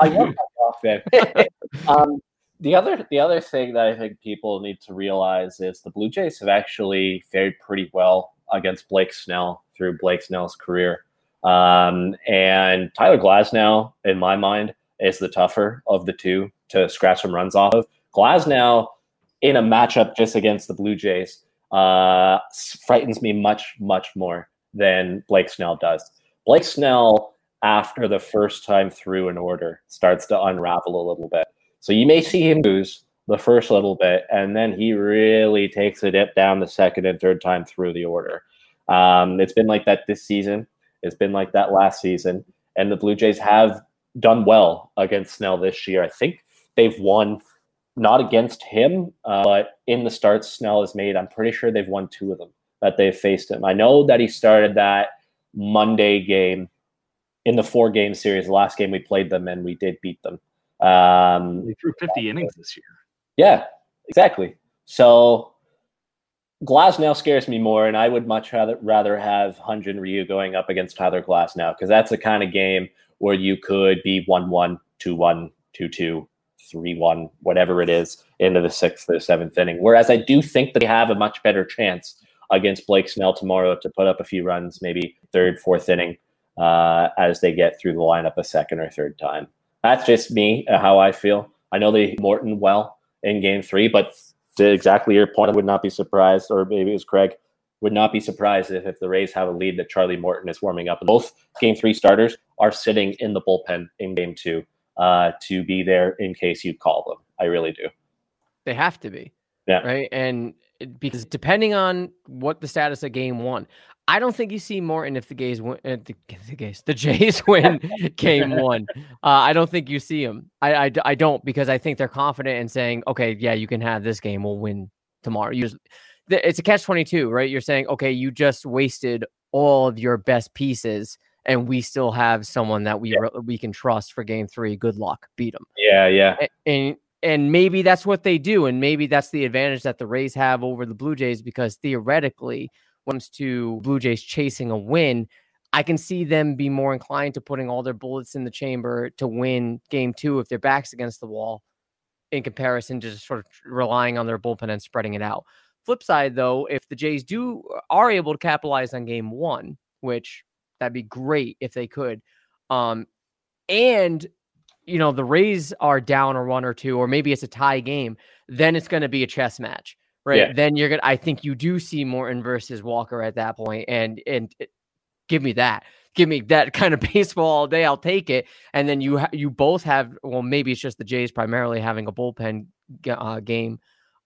I you off there. um, the other the other thing that I think people need to realize is the Blue Jays have actually fared pretty well against Blake Snell through Blake Snell's career. Um, and Tyler Glasnow, in my mind, is the tougher of the two to scratch some runs off of. Glasnow in a matchup just against the Blue Jays uh, frightens me much, much more than Blake Snell does. Blake Snell, after the first time through an order, starts to unravel a little bit. So you may see him lose the first little bit, and then he really takes a dip down the second and third time through the order. Um, it's been like that this season. It's been like that last season. And the Blue Jays have done well against Snell this year. I think they've won not against him, uh, but in the starts Snell has made. I'm pretty sure they've won two of them that they've faced him. I know that he started that Monday game in the four game series. The last game we played them and we did beat them. Um, they threw 50 innings this year. Yeah, exactly. So Glasnow scares me more, and I would much rather rather have Hyun-Jin Ryu going up against Tyler Glasnow because that's the kind of game where you could be 1 1, 2 1, 2 2, 3 1, whatever it is, into the sixth or seventh inning. Whereas I do think that they have a much better chance against Blake Snell tomorrow to put up a few runs, maybe third, fourth inning, uh, as they get through the lineup a second or third time. That's just me, uh, how I feel. I know they Morton well in game three, but to exactly your point, I would not be surprised, or maybe it was Craig, would not be surprised if, if the Rays have a lead that Charlie Morton is warming up. Both game three starters are sitting in the bullpen in game two uh, to be there in case you call them. I really do. They have to be. Yeah. Right. And because depending on what the status of game one, I don't think you see Morton if the Gays win. Uh, the, the Gays, the Jays win game one. Uh, I don't think you see him. I, I, I don't because I think they're confident in saying, okay, yeah, you can have this game. We'll win tomorrow. You just, it's a catch twenty two, right? You're saying, okay, you just wasted all of your best pieces, and we still have someone that we yeah. we can trust for game three. Good luck, beat them. Yeah, yeah. And, and and maybe that's what they do, and maybe that's the advantage that the Rays have over the Blue Jays because theoretically comes to Blue Jays chasing a win, I can see them be more inclined to putting all their bullets in the chamber to win game two if their back's against the wall in comparison to just sort of relying on their bullpen and spreading it out. Flip side, though, if the Jays do uh, are able to capitalize on game one, which that'd be great if they could, um, and you know the Rays are down a run or two, or maybe it's a tie game, then it's going to be a chess match right? Yeah. Then you're gonna. I think you do see Morton versus Walker at that point, and and it, give me that. Give me that kind of baseball all day. I'll take it. And then you ha- you both have. Well, maybe it's just the Jays primarily having a bullpen uh, game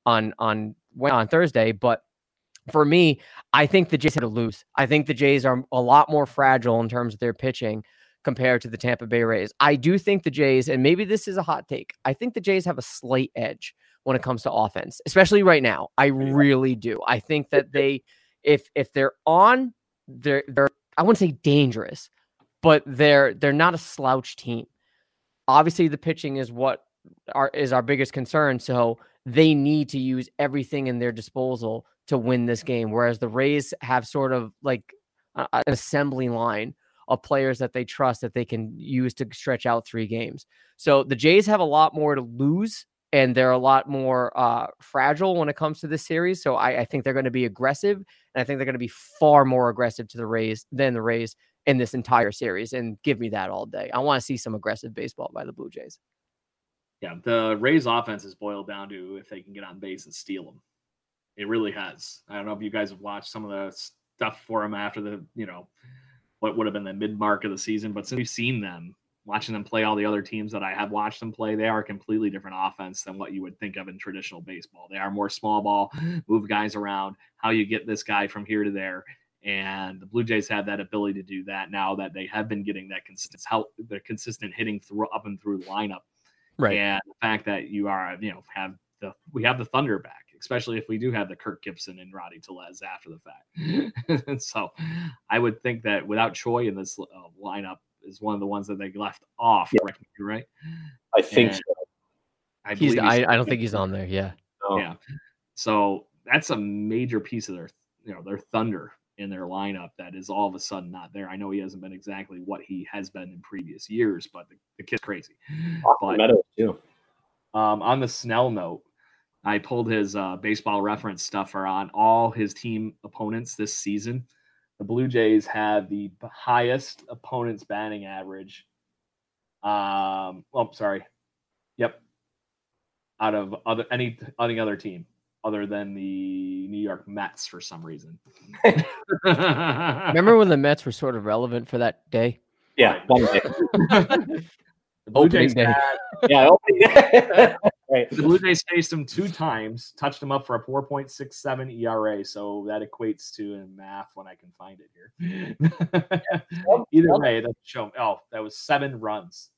on on on Thursday, but for me, I think the Jays had to lose. I think the Jays are a lot more fragile in terms of their pitching compared to the Tampa Bay Rays. I do think the Jays, and maybe this is a hot take, I think the Jays have a slight edge when it comes to offense, especially right now. I really do. I think that they, if if they're on, they're they're I wouldn't say dangerous, but they're they're not a slouch team. Obviously, the pitching is what our is our biggest concern. So they need to use everything in their disposal to win this game. Whereas the Rays have sort of like an assembly line of players that they trust that they can use to stretch out three games. So the Jays have a lot more to lose and they're a lot more uh, fragile when it comes to this series. So I, I think they're going to be aggressive, and I think they're going to be far more aggressive to the Rays than the Rays in this entire series. And give me that all day. I want to see some aggressive baseball by the Blue Jays. Yeah, the Rays offense is boiled down to if they can get on base and steal them. It really has. I don't know if you guys have watched some of the stuff for them after the, you know, what would have been the mid mark of the season, but since we've seen them, watching them play all the other teams that I have watched them play, they are a completely different offense than what you would think of in traditional baseball. They are more small ball, move guys around, how you get this guy from here to there. And the Blue Jays have that ability to do that now that they have been getting that consistent help, the consistent hitting through up and through the lineup. Right. And the fact that you are, you know, have the we have the Thunder back, especially if we do have the Kirk Gibson and Rowdy Tellez after the fact. so I would think that without Choi in this uh, lineup, is one of the ones that they left off. Yeah. Right? I think and so. I, he's, I, I don't think he's on there. Yeah. Yeah. So that's a major piece of their, you know, their thunder in their lineup that is all of a sudden not there. I know he hasn't been exactly what he has been in previous years, but the, the kid's crazy. Austin Meadows too. Um, on the Snell note, I pulled his uh, baseball reference stuffer on all his team opponents this season. The Blue Jays have the highest opponent's batting average. Um, oh, sorry. Yep. Out of other any any other team other than the New York Mets for some reason. Remember when the Mets were sort of relevant for that day? Yeah, one day. the Blue Opening Jays day. had- yeah, opening day. right. The Blue Jays faced him two times, touched him up for a 4.67 ERA. So that equates to in math when I can find it here. Either way, doesn't show. Oh, that was seven runs.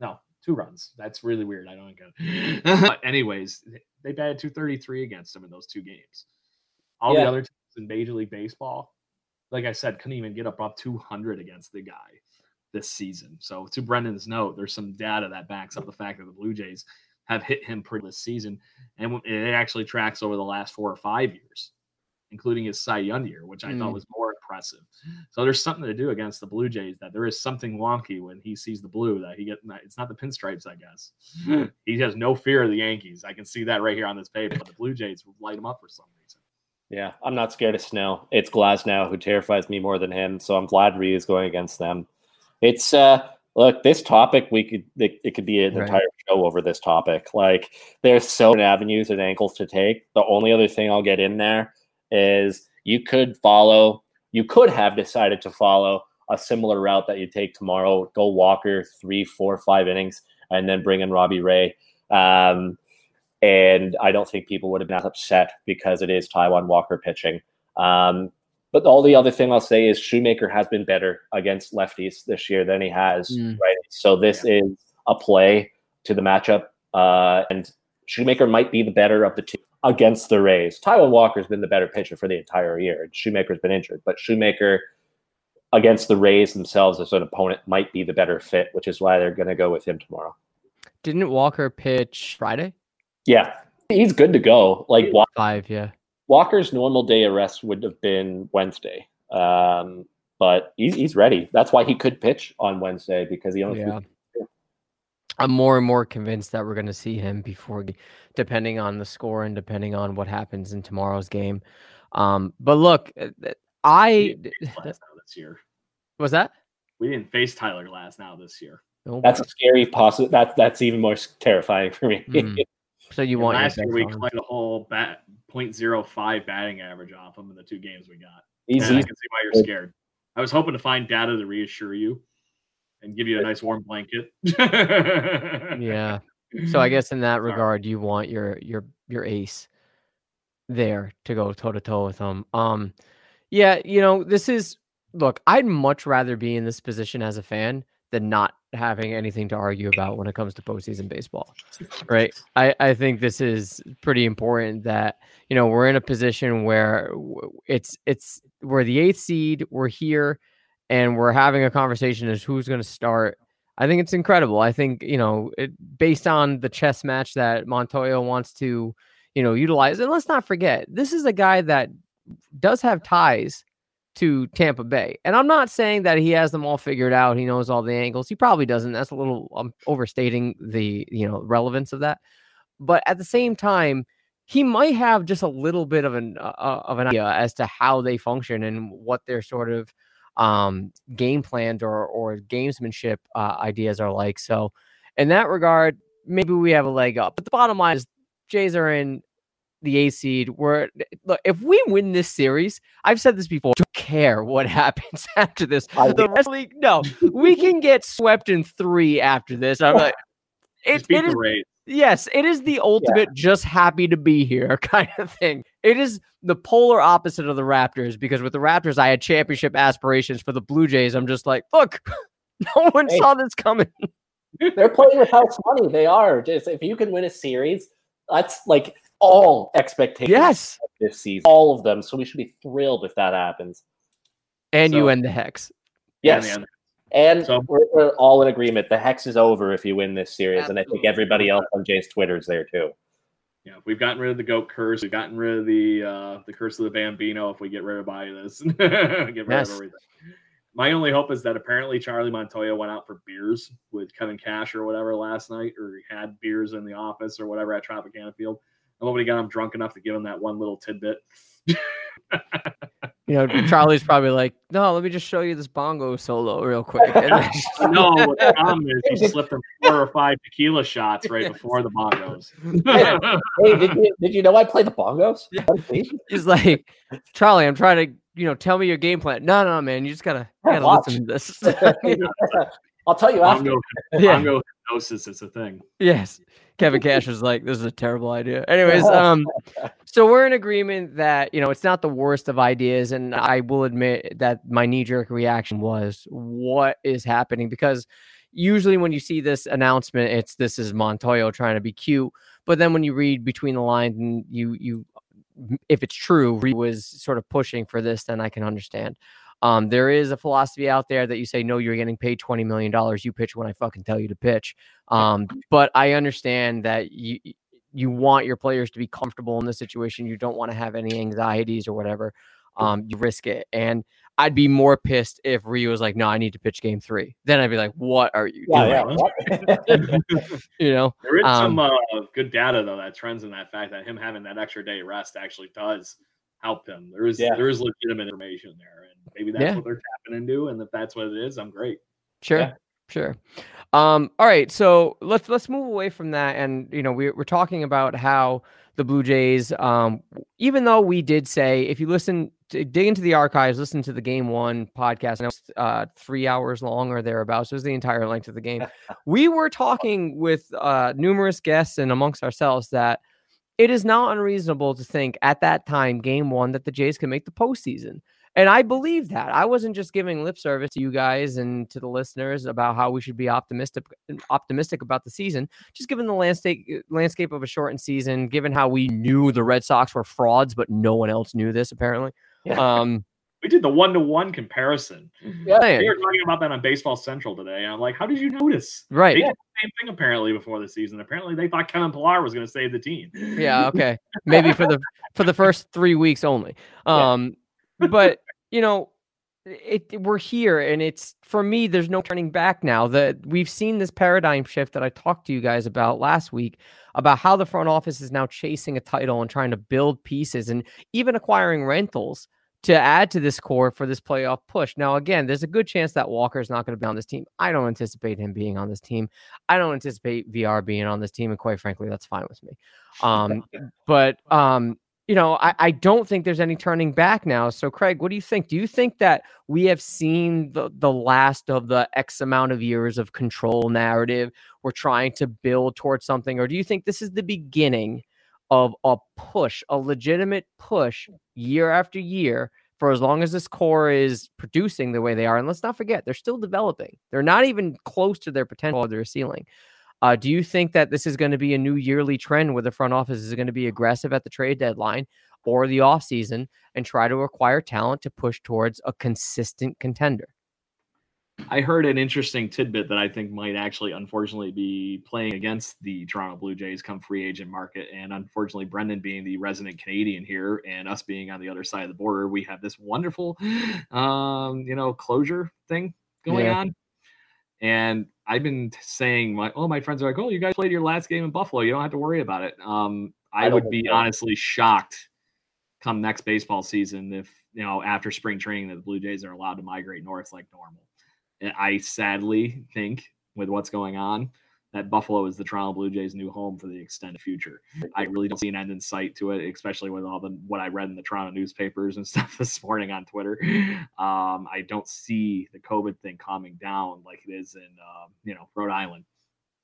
No, two runs. That's really weird. I don't get it. but anyways, they batted 233 against him in those two games. All the other teams in Major League Baseball, like I said, couldn't even get up up 200 against the guy this season. So to Brendan's note, there's some data that backs up the fact that the Blue Jays have hit him pretty this season, and it actually tracks over the last four or five years, including his Cy Young year, which I Mm. thought was more impressive. So there's something to do against the Blue Jays that there is something wonky when he sees the blue that he get. It's not the pinstripes, I guess. he has no fear of the Yankees. I can see that right here on this paper. But the Blue Jays light him up for some reason. Yeah, I'm not scared of Snow. It's Glasnow who terrifies me more than him. So I'm glad Ryu is going against them. It's uh look, this topic we could it, it could be an Right. entire show over this topic. Like there's so many avenues and angles to take. The only other thing I'll get in there is you could follow, you could have decided to follow a similar route that you take tomorrow. Go Walker three, four, five innings, and then bring in Robbie Ray. Um, and I don't think people would have been as upset because it is Taijuan Walker pitching. Um, but all the other thing I'll say is Shoemaker has been better against lefties this year than he has, Mm. right? So this is a play to the matchup, uh, and Shoemaker might be the better of the two against the Rays. Taijuan Walker's been the better pitcher for the entire year, and Shoemaker's been injured, but Shoemaker against the Rays themselves as an opponent might be the better fit, which is why they're going to go with him tomorrow. Didn't Walker pitch Friday? Yeah, he's good to go. Like Five, yeah. Walker's normal day of rest would have been Wednesday, um, but he's, he's ready. That's why he could pitch on Wednesday because he only Yeah. I'm more and more convinced that we're going to see him before, depending on the score and depending on what happens in tomorrow's game. Um, but look, uh, I We didn't face Glass now this year. was that. We didn't face Tyler Glasnow this year. Oh, That's a scary possible. That's that's even more terrifying for me. Mm. so you And want your last year bets we on him. claimed a whole bat 0.05 batting average off him in the two games we got. he's, And I can see why you're scared. I was hoping to find data to reassure you and give you a nice warm blanket. Yeah. So I guess in that regard, you want your your your ace there to go toe to toe with him. Um, yeah, you know, this is look. I'd much rather be in this position as a fan than not having anything to argue about when it comes to postseason baseball. Right? I I think this is pretty important that you know we're in a position where it's it's we're the eighth seed. We're here, and we're having a conversation as who's going to start. I think it's incredible. I think you know, it, based on the chess match that Montoyo wants to, you know, utilize. And let's not forget, this is a guy that does have ties to Tampa Bay. And I'm not saying that he has them all figured out. He knows all the angles. He probably doesn't. That's a little um, overstating the you know relevance of that. But at the same time, he might have just a little bit of an uh, uh, of an idea as to how they function and what their sort of um game plans or or gamesmanship uh, ideas are like so in that regard maybe we have a leg up but the bottom line is jays are in the a seed where look if we win this series i've said this before don't care what happens after this I the rest league no we can get swept in three after this i'm like it, Just beat it is the Rays. Yes, it is the ultimate just happy to be here kind of thing. It is the polar opposite of the Raptors because with the Raptors, I had championship aspirations. For the Blue Jays, I'm just like, look, no one Hey. saw this coming. they're playing with house money. They are. Just if you can win a series, that's like all expectations Yes. of this season, all of them. So we should be thrilled if that happens. And you So- end the hex. Yes. Yeah. And So- we're, we're all in agreement. The hex is over if you win this series, and I think everybody else on Jay's Twitter is there too. Yeah, we've gotten rid of the goat curse. We've gotten rid of the uh, the curse of the bambino. If we get rid of this, get rid yes. of everything. My only hope is that apparently Charlie Montoyo went out for beers with Kevin Cash or whatever last night, or he had beers in the office or whatever at Tropicana Field. Nobody got him drunk enough to give him that one little tidbit. you know, Charlie's probably like, no, let me just show you this bongo solo real quick. no, the problem is he slipped him four or five tequila shots right before the bongos. hey, did you, did you know I play the bongos? He's like, Charlie, I'm trying to, you know, tell me your game plan. No, no, man, you just gotta, you gotta listen to this. I'll tell you after. Bongo, yeah. bongo hypnosis is a thing. Yes. Kevin Cash was like, "This is a terrible idea." Anyways, um, so we're in agreement that you know it's not the worst of ideas, and I will admit that my knee jerk reaction was, "What is happening?" Because usually when you see this announcement, it's this is Montoyo trying to be cute, but then when you read between the lines and you you if it's true, he was sort of pushing for this, then I can understand. Um, there is a philosophy out there that you say, no, you're getting paid $20 million. You pitch when I fucking tell you to pitch. Um, but I understand that you, you want your players to be comfortable in this situation. You don't want to have any anxieties or whatever. Um, you risk it. And I'd be more pissed if Ryu was like, no, I need to pitch game three. Then I'd be like, what are you yeah, doing? Yeah, you know, there is um, some uh, good data though that trends in that fact that him having that extra day rest actually does help him. There is yeah. there is legitimate information there, and maybe that's yeah. what they're tapping into. And if that's what it is, I'm great. Sure, yeah. sure. Um, all right, so let's let's move away from that, and you know we, we're talking about how the Blue Jays, um, even though we did say if you listen to dig into the archives, listen to the game one podcast, and it was uh, three hours long or thereabouts. It was the entire length of the game. we were talking with uh, numerous guests and amongst ourselves that it is not unreasonable to think at that time, game one, that the Jays can make the postseason. And I believe that. I wasn't just giving lip service to you guys and to the listeners about how we should be optimistic optimistic about the season. Just given the landscape landscape of a shortened season, given how we knew the Red Sox were frauds, but no one else knew this apparently. Yeah. Um, we did the one to one comparison. Yeah, we were talking about that on Baseball Central today. I'm like, how did you notice? Right. They did the same thing apparently before the season. Apparently, they thought Kevin Pillar was going to save the team. Yeah. Okay. Maybe for the for the first three weeks only. Um, yeah. but you know, it, it, we're here, and it's for me. There's no turning back now. That we've seen this paradigm shift that I talked to you guys about last week about how the front office is now chasing a title and trying to build pieces and even acquiring rentals to add to this core for this playoff push. Now, again, there's a good chance that Walker is not going to be on this team. I don't anticipate him being on this team. I don't anticipate VR being on this team, and quite frankly, that's fine with me. Um, but um, you know, I, I don't think there's any turning back now. So, Craig, what do you think? Do you think that we have seen the the last of the X amount of years of control narrative? We're trying to build towards something, or do you think this is the beginning? Of a push, a legitimate push year after year for as long as this core is producing the way they are. And let's not forget, they're still developing. They're not even close to their potential or their ceiling. Uh, do you think that this is going to be a new yearly trend where the front office is going to be aggressive at the trade deadline or the offseason and try to acquire talent to push towards a consistent contender? I heard an interesting tidbit that I think might actually, unfortunately, be playing against the Toronto Blue Jays come free agent market. And unfortunately, Brendan being the resident Canadian here and us being on the other side of the border, we have this wonderful, um, you know, closure thing going yeah. on. And I've been saying, my oh, my friends are like, oh, you guys played your last game in Buffalo. You don't have to worry about it. Um, I, I would be honestly shocked come next baseball season if you know after spring training that the Blue Jays are allowed to migrate north like normal. I sadly think with what's going on that Buffalo is the Toronto Blue Jays' new home for the extended future. I really don't see an end in sight to it, especially with all the what I read in the Toronto newspapers and stuff this morning on Twitter. Um, I don't see the COVID thing calming down like it is in uh, you know Rhode Island.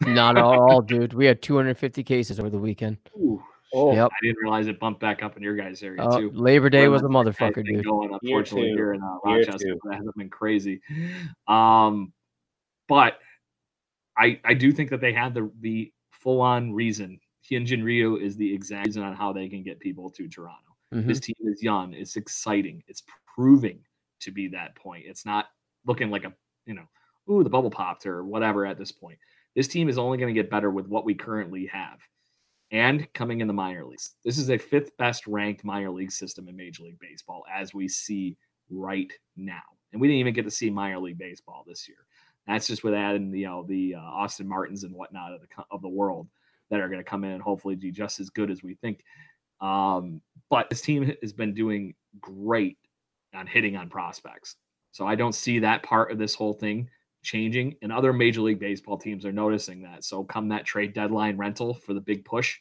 Not at all, dude. We had 250 cases over the weekend. Ooh. Oh, yep. I didn't realize it bumped back up in your guys' area uh, too. Labor Day was a motherfucker, dude. Going unfortunately here in uh, Rochester, that hasn't been crazy. Um, but I I do think that they had the the full on reason. Hyunjin Ryu is the exact reason on how they can get people to Toronto. Mm-hmm. This team is young. It's exciting. It's proving to be that point. It's not looking like a you know, ooh, the bubble popped or whatever at this point. This team is only going to get better with what we currently have. And coming in the minor leagues. This is a fifth best ranked minor league system in Major League Baseball as we see right now. And we didn't even get to see minor league baseball this year. That's just with adding you know the uh, Austin Martins and whatnot of the of the world that are going to come in and hopefully do just as good as we think. Um, but this team has been doing great on hitting on prospects. So I don't see that part of this whole thing changing. And other Major League Baseball teams are noticing that. So come that trade deadline rental for the big push,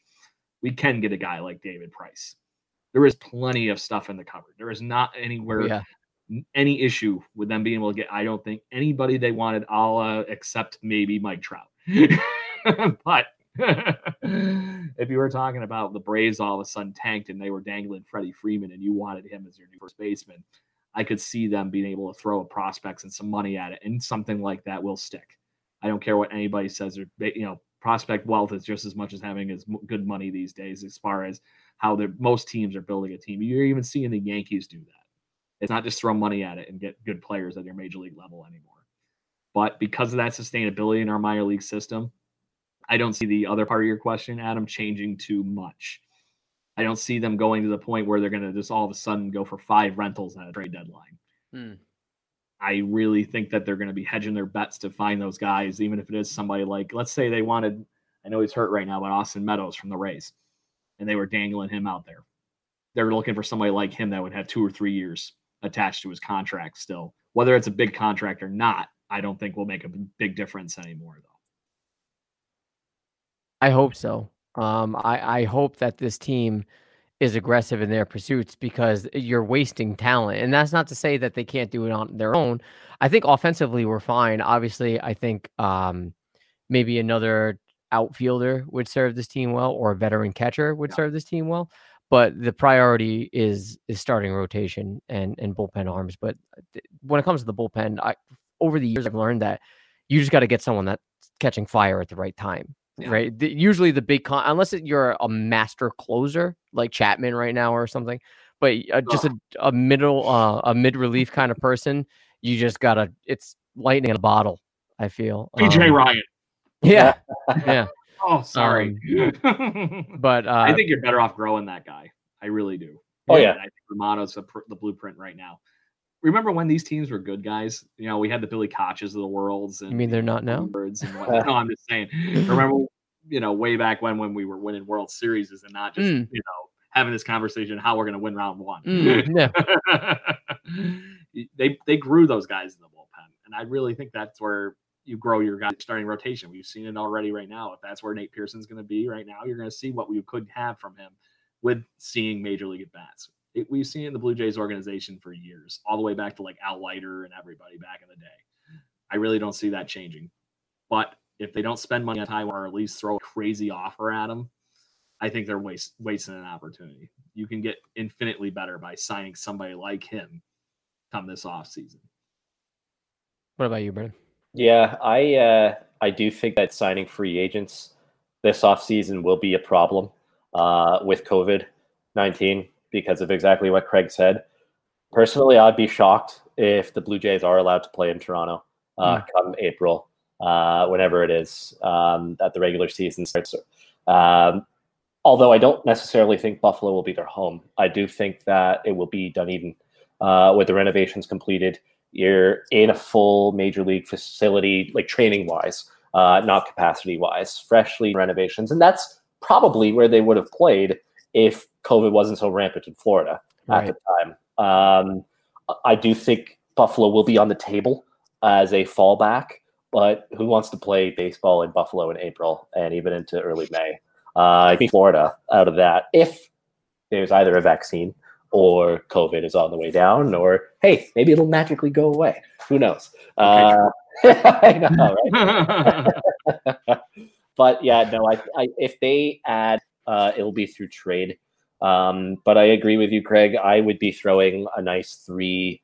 we can get a guy like David Price. There is plenty of stuff in the cupboard. There is not anywhere Yeah. any issue with them being able to get. I don't think anybody they wanted, all uh, except maybe Mike Trout. but if you were talking about the Braves all of a sudden tanked and they were dangling Freddie Freeman and you wanted him as your new first baseman, I could see them being able to throw prospects and some money at it, and something like that will stick. I don't care what anybody says. Or you know, prospect wealth is just as much as having as good money these days, as far as how the most teams are building a team. You're even seeing the Yankees do that. It's not just throw money at it and get good players at your major league level anymore. But because of that sustainability in our minor league system, I don't see the other part of your question, Adam, changing too much. I don't see them going to the point where they're going to just all of a sudden go for five rentals at a trade deadline. Hmm. I really think that they're going to be hedging their bets to find those guys, even if it is somebody like, let's say they wanted, I know he's hurt right now, but Austin Meadows from the Rays, and they were dangling him out there. They're looking for somebody like him that would have two or three years attached to his contract still. Whether it's a big contract or not, I don't think will make a big difference anymore, though. I hope so. Um, I, I hope that this team is aggressive in their pursuits because you're wasting talent. And that's not to say that they can't do it on their own. I think offensively we're fine. Obviously, I think um, maybe another outfielder would serve this team well, or a veteran catcher would Yeah. serve this team well. But the priority is is starting rotation and and bullpen arms. But th- when it comes to the bullpen, I over the years I've learned that you just got to get someone that's catching fire at the right time Yeah. right? The, usually the big con, unless it, you're a master closer like Chapman right now or something, but uh, just a, a middle, uh, a mid relief kind of person, you just gotta. It's lightning in a bottle. I feel. PJ Um, Ryan. Yeah, yeah. Oh, sorry. But uh, I think you're better off growing that guy. I really do. Oh, yeah. And I think Romano's the, pr- the blueprint right now. Remember when these teams were good guys? You know, we had the Billy Koches of the worlds. And you mean they're not now? Birds and whatnot. no, I'm just saying. Remember, you know, way back when when we were winning World Series and not just Mm. you know having this conversation how we're going to win round one. Mm, yeah. they they grew those guys in the bullpen, and I really think that's where you grow your guys starting rotation. We've seen it already right now. If that's where Nate Pearson's going to be right now, you're going to see what we could have from him with seeing major league at bats. It, we've seen it in the Blue Jays organization for years, all the way back to like Al Leiter and everybody back in the day. I really don't see that changing. But if they don't spend money on Taijuan or at least throw a crazy offer at him, I think they're waste, wasting an opportunity. You can get infinitely better by signing somebody like him come this offseason. What about you, Brendan? Yeah, I uh, I do think that signing free agents this offseason will be a problem uh, with COVID nineteen because of exactly what Craig said. Personally, I'd be shocked if the Blue Jays are allowed to play in Toronto uh, come April, uh, whenever it is um, that the regular season starts. Um, although I don't necessarily think Buffalo will be their home, I do think that it will be Dunedin uh, with the renovations completed you're in a full major league facility, like training wise, uh, not capacity wise, freshly renovations. And that's probably where they would have played if COVID wasn't so rampant in Florida at the time. Um, I do think Buffalo will be on the table as a fallback, but who wants to play baseball in Buffalo in April and even into early May? Uh, I think Florida out of that, if there's either a vaccine or COVID is on the way down, or hey, maybe it'll magically go away. Who knows? Uh, I know, right? but yeah, no, I, I if they add, uh, it'll be through trade. Um, but I agree with you, Craig. I would be throwing a nice three,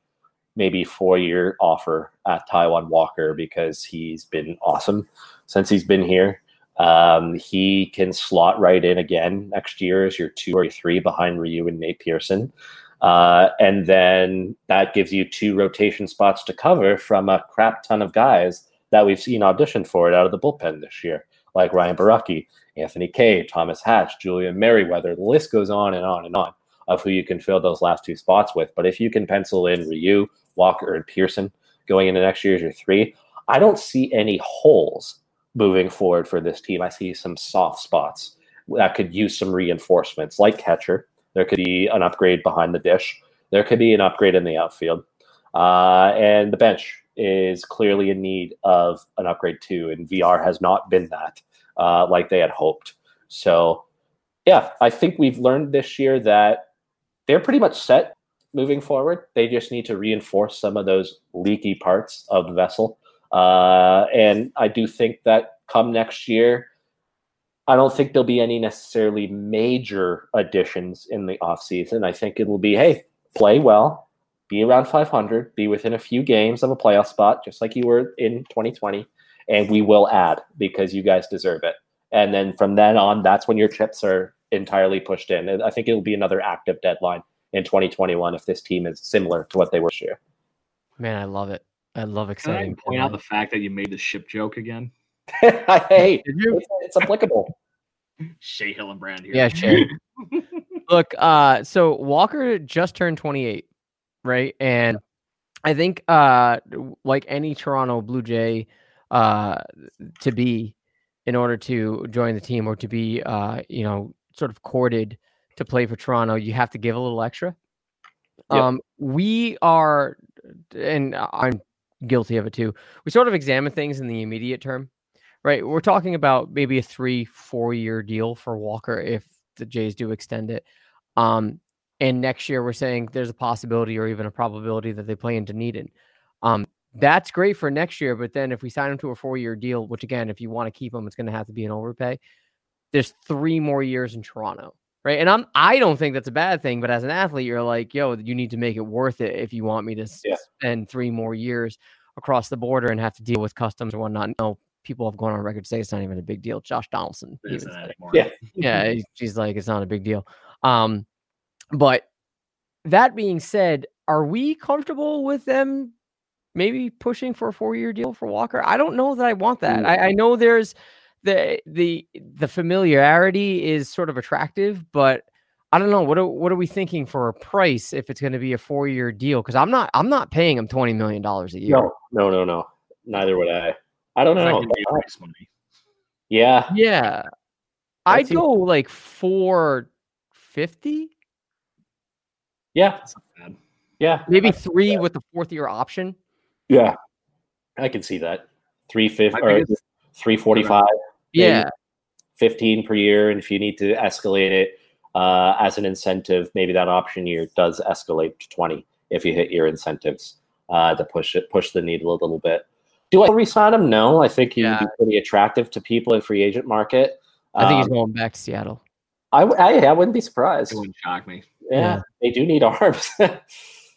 maybe four year offer at Taijuan Walker because he's been awesome since he's been here. Um, he can slot right in again next year as your two or three behind Ryu and Nate Pearson. Uh, and then that gives you two rotation spots to cover from a crap ton of guys that we've seen audition for it out of the bullpen this year. Like Ryan Borucki, Anthony Kay, Thomas Hatch, Julian Merryweather. The list goes on and on and on of who you can fill those last two spots with. But if you can pencil in Ryu, Walker, and Pearson going into next year's year as your three, I don't see any holes moving forward for this team. I see some soft spots that could use some reinforcements, like catcher. There could be an upgrade behind the dish. There could be an upgrade in the outfield. Uh, and the bench is clearly in need of an upgrade too. And VR has not been that uh, like they had hoped. So, yeah, I think we've learned this year that they're pretty much set moving forward. They just need to reinforce some of those leaky parts of the vessel. Uh, and I do think that come next year, I don't think there'll be any necessarily major additions in the offseason. I think it'll be, hey, play well, be around 500, be within a few games of a playoff spot, just like you were in 2020, and we will add because you guys deserve it. And then from then on, that's when your chips are entirely pushed in. I think it'll be another active deadline in 2021 if this team is similar to what they were this year. Man, I love it. I love Can I exciting. point out the fact that you made the ship joke again? hey, Did you? it's, it's applicable. Shea Hillenbrand here. Yeah, Shay. Look, uh, so Walker just turned 28, right? And I think uh like any Toronto Blue Jay uh to be in order to join the team or to be uh, you know, sort of courted to play for Toronto, you have to give a little extra. Yep. Um we are and I'm guilty of it too. We sort of examine things in the immediate term. Right? We're talking about maybe a 3 4 year deal for Walker if the Jays do extend it. Um, and next year we're saying there's a possibility or even a probability that they play in Dunedin. Um, that's great for next year, but then if we sign him to a four-year deal, which again, if you want to keep him, it's going to have to be an overpay. There's three more years in Toronto, right? And I'm I don't think that's a bad thing, but as an athlete, you're like, yo, you need to make it worth it if you want me to Yeah. spend three more years across the border and have to deal with customs or whatnot. No, people have gone on record to say it's not even a big deal. Josh Donaldson, even said it. Yeah. yeah, he- she's like, it's not a big deal. Um, but that being said, are we comfortable with them maybe pushing for a four-year deal for Walker? I don't know that I want that. I, I mm. know there's the the the familiarity is sort of attractive, but I don't know what are, what are we thinking for a price if it's going to be a four-year deal? Because I'm not I'm not paying him twenty million dollars a year. No, no, no, no. Neither would I. I don't know. can be waste money. Yeah, Yeah, I'd seems- go like four fifty. yeah, That's not bad. yeah. maybe three with the fourth year option. Yeah, I can see that. Three fifty or three forty five. Yeah, 15 per year. And if you need to escalate it uh, as an incentive, maybe that option year does escalate to 20 if you hit your incentives uh, to push it, push the needle a little bit. Do I resign him? No, I think he'd Yeah. be pretty attractive to people in free agent market. I think he's Um, going back to Seattle. I I wouldn't be surprised. It wouldn't shock me. Yeah, Yeah. they do need arms.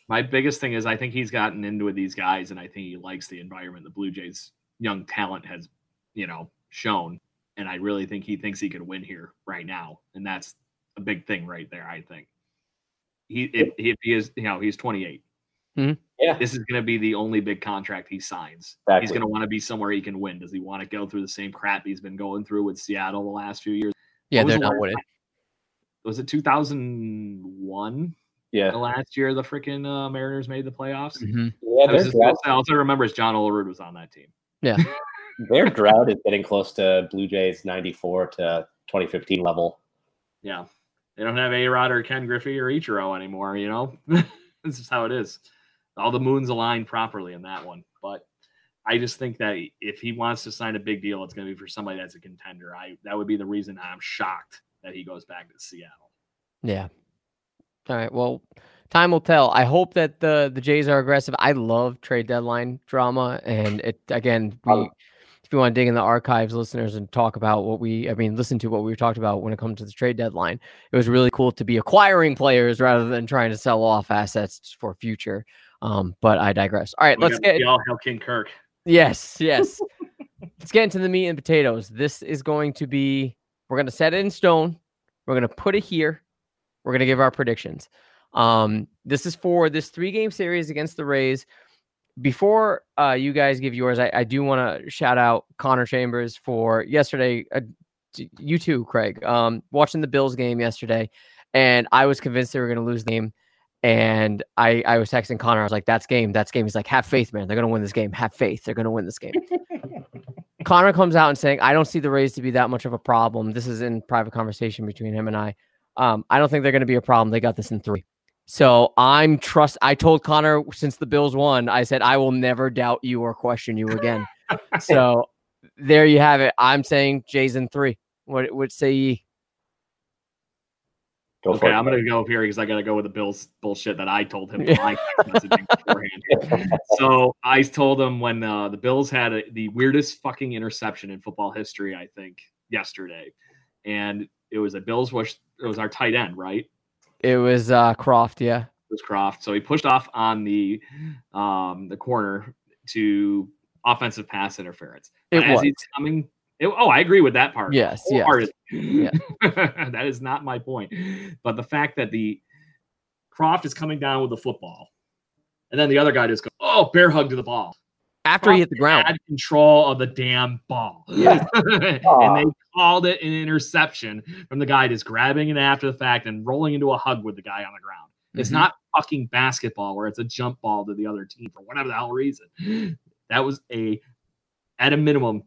My biggest thing is I think he's gotten into with these guys, and I think he likes the environment the Blue Jays' young talent has, you know, shown. And I really think he thinks he could win here right now, and that's a big thing right there. I think he if, if he is, you know, he's 28. Mhm. Yeah. This is going to be the only big contract he signs. Exactly. He's going to want to be somewhere he can win. Does he want to go through the same crap he's been going through with Seattle the last few years? Yeah, they're not winning. time- Was it 2001? Yeah. The last year the freaking uh, Mariners made the playoffs. Mhm. Yeah, I was just, all I remember is John Olerud was on that team. Yeah. their drought is getting close to Blue Jays 94 to 2015 level. Yeah. They don't have A Rod or Ken Griffey or Ichiro anymore, you know? this is how it is. All the moons aligned properly in that one. But I just think that if he wants to sign a big deal, it's going to be for somebody that's a contender. I that would be the reason I'm shocked that he goes back to Seattle. Yeah. All right. Well, time will tell. I hope that the the Jays are aggressive. I love trade deadline drama, and it again. We, if you want to dig in the archives, listeners, and talk about what we, I mean, listen to what we talked about when it comes to the trade deadline. It was really cool to be acquiring players rather than trying to sell off assets for future. Um, but I digress. All right, We let's get Miguel Hell King Kirk. Yes, yes. Let's get into the meat and potatoes. This is going to be, we're going to set it in stone. We're going to put it here. We're going to give our predictions. Um, this is for this three game series against the Rays. before uh, you guys give yours, I, I do want to shout out Connor Chambers for yesterday. Uh, you too, Craig. Um, watching the Bills game yesterday, and I was convinced they were going to lose the game. And I, I was texting Connor. I was like, "That's game. That's game." He's like, "Have faith, man. They're going to win this game. Have faith. They're going to win this game." Connor comes out and saying, "I don't see the Rays to be that much of a problem." This is in private conversation between him and I. Um, I don't think they're going to be a problem. They got this in three. So I'm trust. I told Connor since the Bills won, I said I will never doubt you or question you again. so there you have it. I'm saying Jays in three. What would say ye? Go okay, I'm gonna go up here because I gotta go with the Bills bullshit that I told him beforehand. so I told him when uh, the Bills had a, the weirdest fucking interception in football history, I think, yesterday, and it was a Bills was it was our tight end, right? It was uh, Kroft, yeah. It was Kroft. So he pushed off on the um, the corner to offensive pass interference. It As was. he's coming it, oh, I agree with that part. Yes, yes. Yeah. that is not my point. But the fact that the Kroft is coming down with the football, and then the other guy just goes, "Oh, bear hug to the ball." After he hit the ground, had control of the damn ball. Yeah. and they called it an interception from the guy just grabbing it after the fact and rolling into a hug with the guy on the ground. Mm-hmm. It's not fucking basketball where it's a jump ball to the other team for whatever the hell reason. That was a, at a minimum,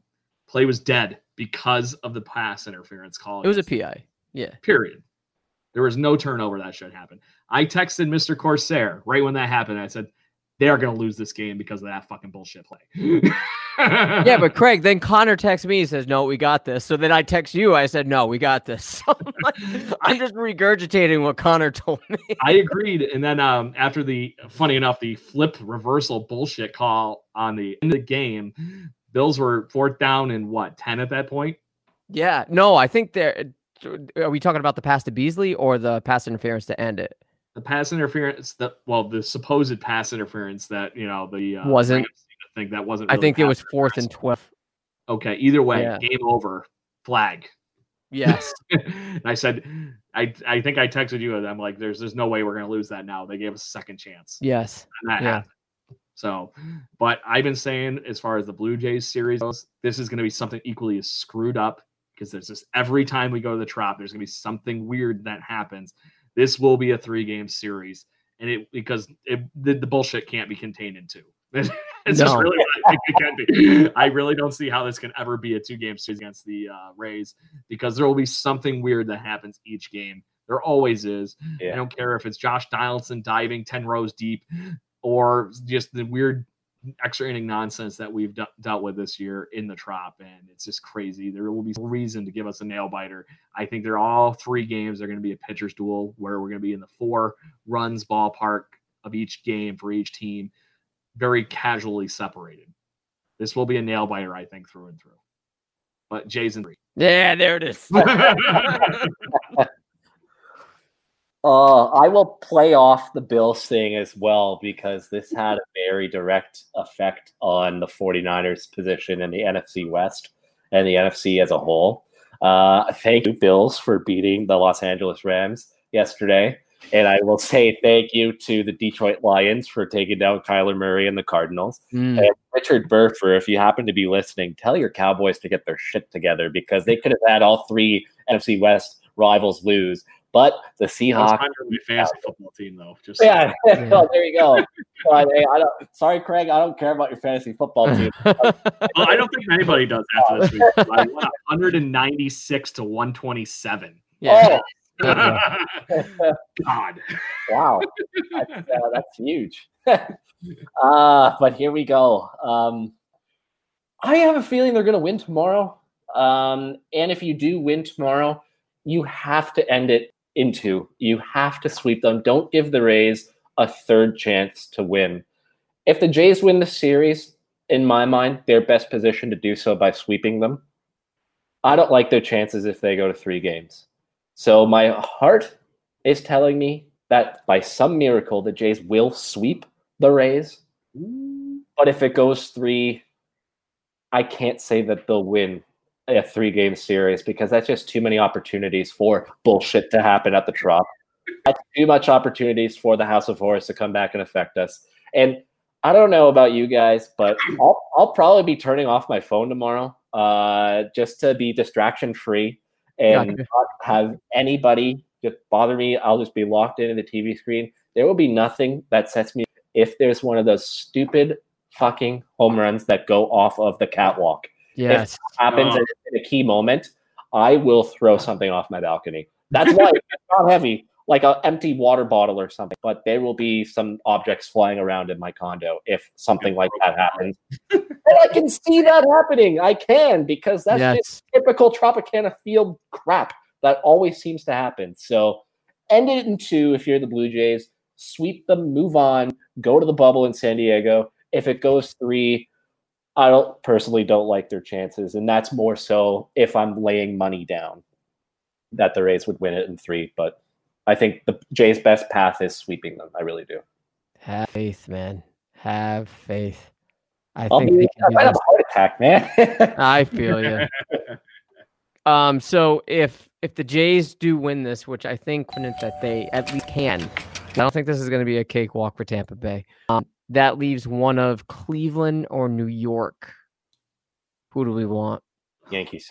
Play was dead because of the pass interference call. It was a PI. Yeah. Period. There was no turnover that should happen. I texted Mr. Corsair right when that happened. I said, they are going to lose this game because of that fucking bullshit play. yeah, but Craig, then Connor texts me. He says, "No, we got this." So then I text you. I said, "No, we got this." I'm just regurgitating what Connor told me. I agreed, and then um, after the funny enough, the flip reversal bullshit call on the end of the game, Bills were fourth down and what, 10 at that point? Yeah. No, I think they're. Are we talking about the pass to Beasley or the pass interference to end it? The pass interference that, well, the supposed pass interference that, you know, the. Uh, wasn't. I think that wasn't. Really I think it was fourth and 12. Okay. Either way, yeah. game over. Flag. Yes. and I said, I I think I texted you and I'm like, there's there's no way we're gonna lose that now. They gave us a second chance. Yes. And that yeah. happened. So, but I've been saying as far as the Blue Jays series goes, this is going to be something equally as screwed up because there's just every time we go to the Trop, there's going to be something weird that happens. This will be a three game series, and it because it, the, the bullshit can't be contained in two. it's no. just really what I think it can be. I really don't see how this can ever be a two game series against the uh, Rays because there will be something weird that happens each game. There always is. Yeah. I don't care if it's Josh Donaldson diving 10 rows deep or just the weird extra inning nonsense that we've d- dealt with this year in the trop and it's just crazy. There will be reason to give us a nail biter. I think they're all three games they're going to be a pitcher's duel where we're going to be in the four runs ballpark of each game for each team very casually separated. This will be a nail biter i think through and through. But jason yeah there it is Uh, I will play off the Bills thing as well because this had a very direct effect on the 49ers position in the NFC West and the NFC as a whole. Uh, thank you, Bills, for beating the Los Angeles Rams yesterday. And I will say thank you to the Detroit Lions for taking down Kyler Murray and the Cardinals. Mm. And Richard Burfer, if you happen to be listening, tell your Cowboys to get their shit together because they could have had all three NFC West rivals lose. But the Seahawks. Kind of fantasy football team, though. Just yeah, yeah. oh, there you go. I don't, sorry, Craig. I don't care about your fantasy football team. well, I don't think anybody does after this week. I won 196 to 127. Yeah. Oh. God. Wow. That's, uh, that's huge. uh, but here we go. Um, I have a feeling they're going to win tomorrow. Um, and if you do win tomorrow, you have to end it into. You have to sweep them. Don't give the Rays a third chance to win. If the Jays win the series, in my mind, they're best positioned to do so by sweeping them. I don't like their chances if they go to three games. So my heart is telling me that by some miracle, the Jays will sweep the Rays. But if it goes three, I can't say that they'll win a three game series because that's just too many opportunities for bullshit to happen at the Trop. That's too much opportunities for the House of Horrors to come back and affect us. And I don't know about you guys, but I'll I'll probably be turning off my phone tomorrow, uh, just to be distraction free and not have anybody just bother me. I'll just be locked into the TV screen. There will be nothing that sets me if there's one of those stupid fucking home runs that go off of the catwalk. Yes. Happens Oh. in a key moment, I will throw something off my balcony. That's why it's not heavy, like an empty water bottle or something. But there will be some objects flying around in my condo if something like that happens. and I can see that happening. I can because that's yes. just typical Tropicana field crap that always seems to happen. So end it in two if you're the Blue Jays. Sweep them, move on, go to the bubble in San Diego. If it goes three, I don't personally don't like their chances, and that's more so if I'm laying money down that the Rays would win it in three. But I think the Jays' best path is sweeping them. I really do. Have faith, man. Have faith. I I'll think be, I might have a heart attack, man. I feel you. Um, so if if the Jays do win this, which I think that they at least can, I don't think this is going to be a cakewalk for Tampa Bay. Um, that leaves one of Cleveland or New York. Who do we want? Yankees.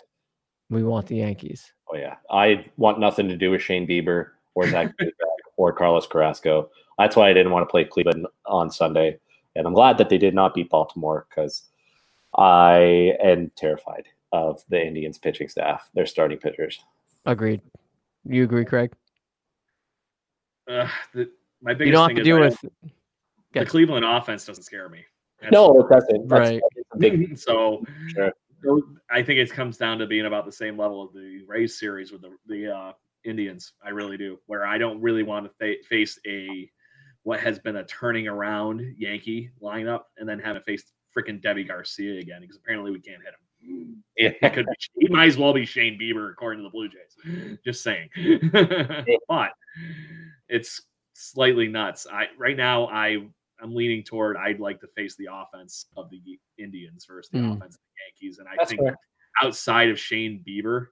We want the Yankees. Oh yeah, I want nothing to do with Shane Bieber or Zach or Carlos Carrasco. That's why I didn't want to play Cleveland on Sunday, and I'm glad that they did not beat Baltimore because I am terrified of the Indians' pitching staff, their starting pitchers. Agreed. You agree, Craig? Uh, the, my biggest You don't have to is deal I with. don't- the Cleveland offense doesn't scare me. That's- No, it doesn't. That's, Right. that's big so sure. I think it comes down to being about the same level of the Rays series with the the uh, Indians. I really do. Where I don't really want to fa- face a what has been a turning around Yankee lineup and then have to face freaking Deivi Garcia again because apparently we can't hit him. It Yeah. could be, he might as well be Shane Bieber according to the Blue Jays. Just saying. but it's slightly nuts. I right now I I'm leaning toward I'd like to face the offense of the Indians versus the Mm. offense of the Yankees, and I That's think fair. outside of Shane Bieber,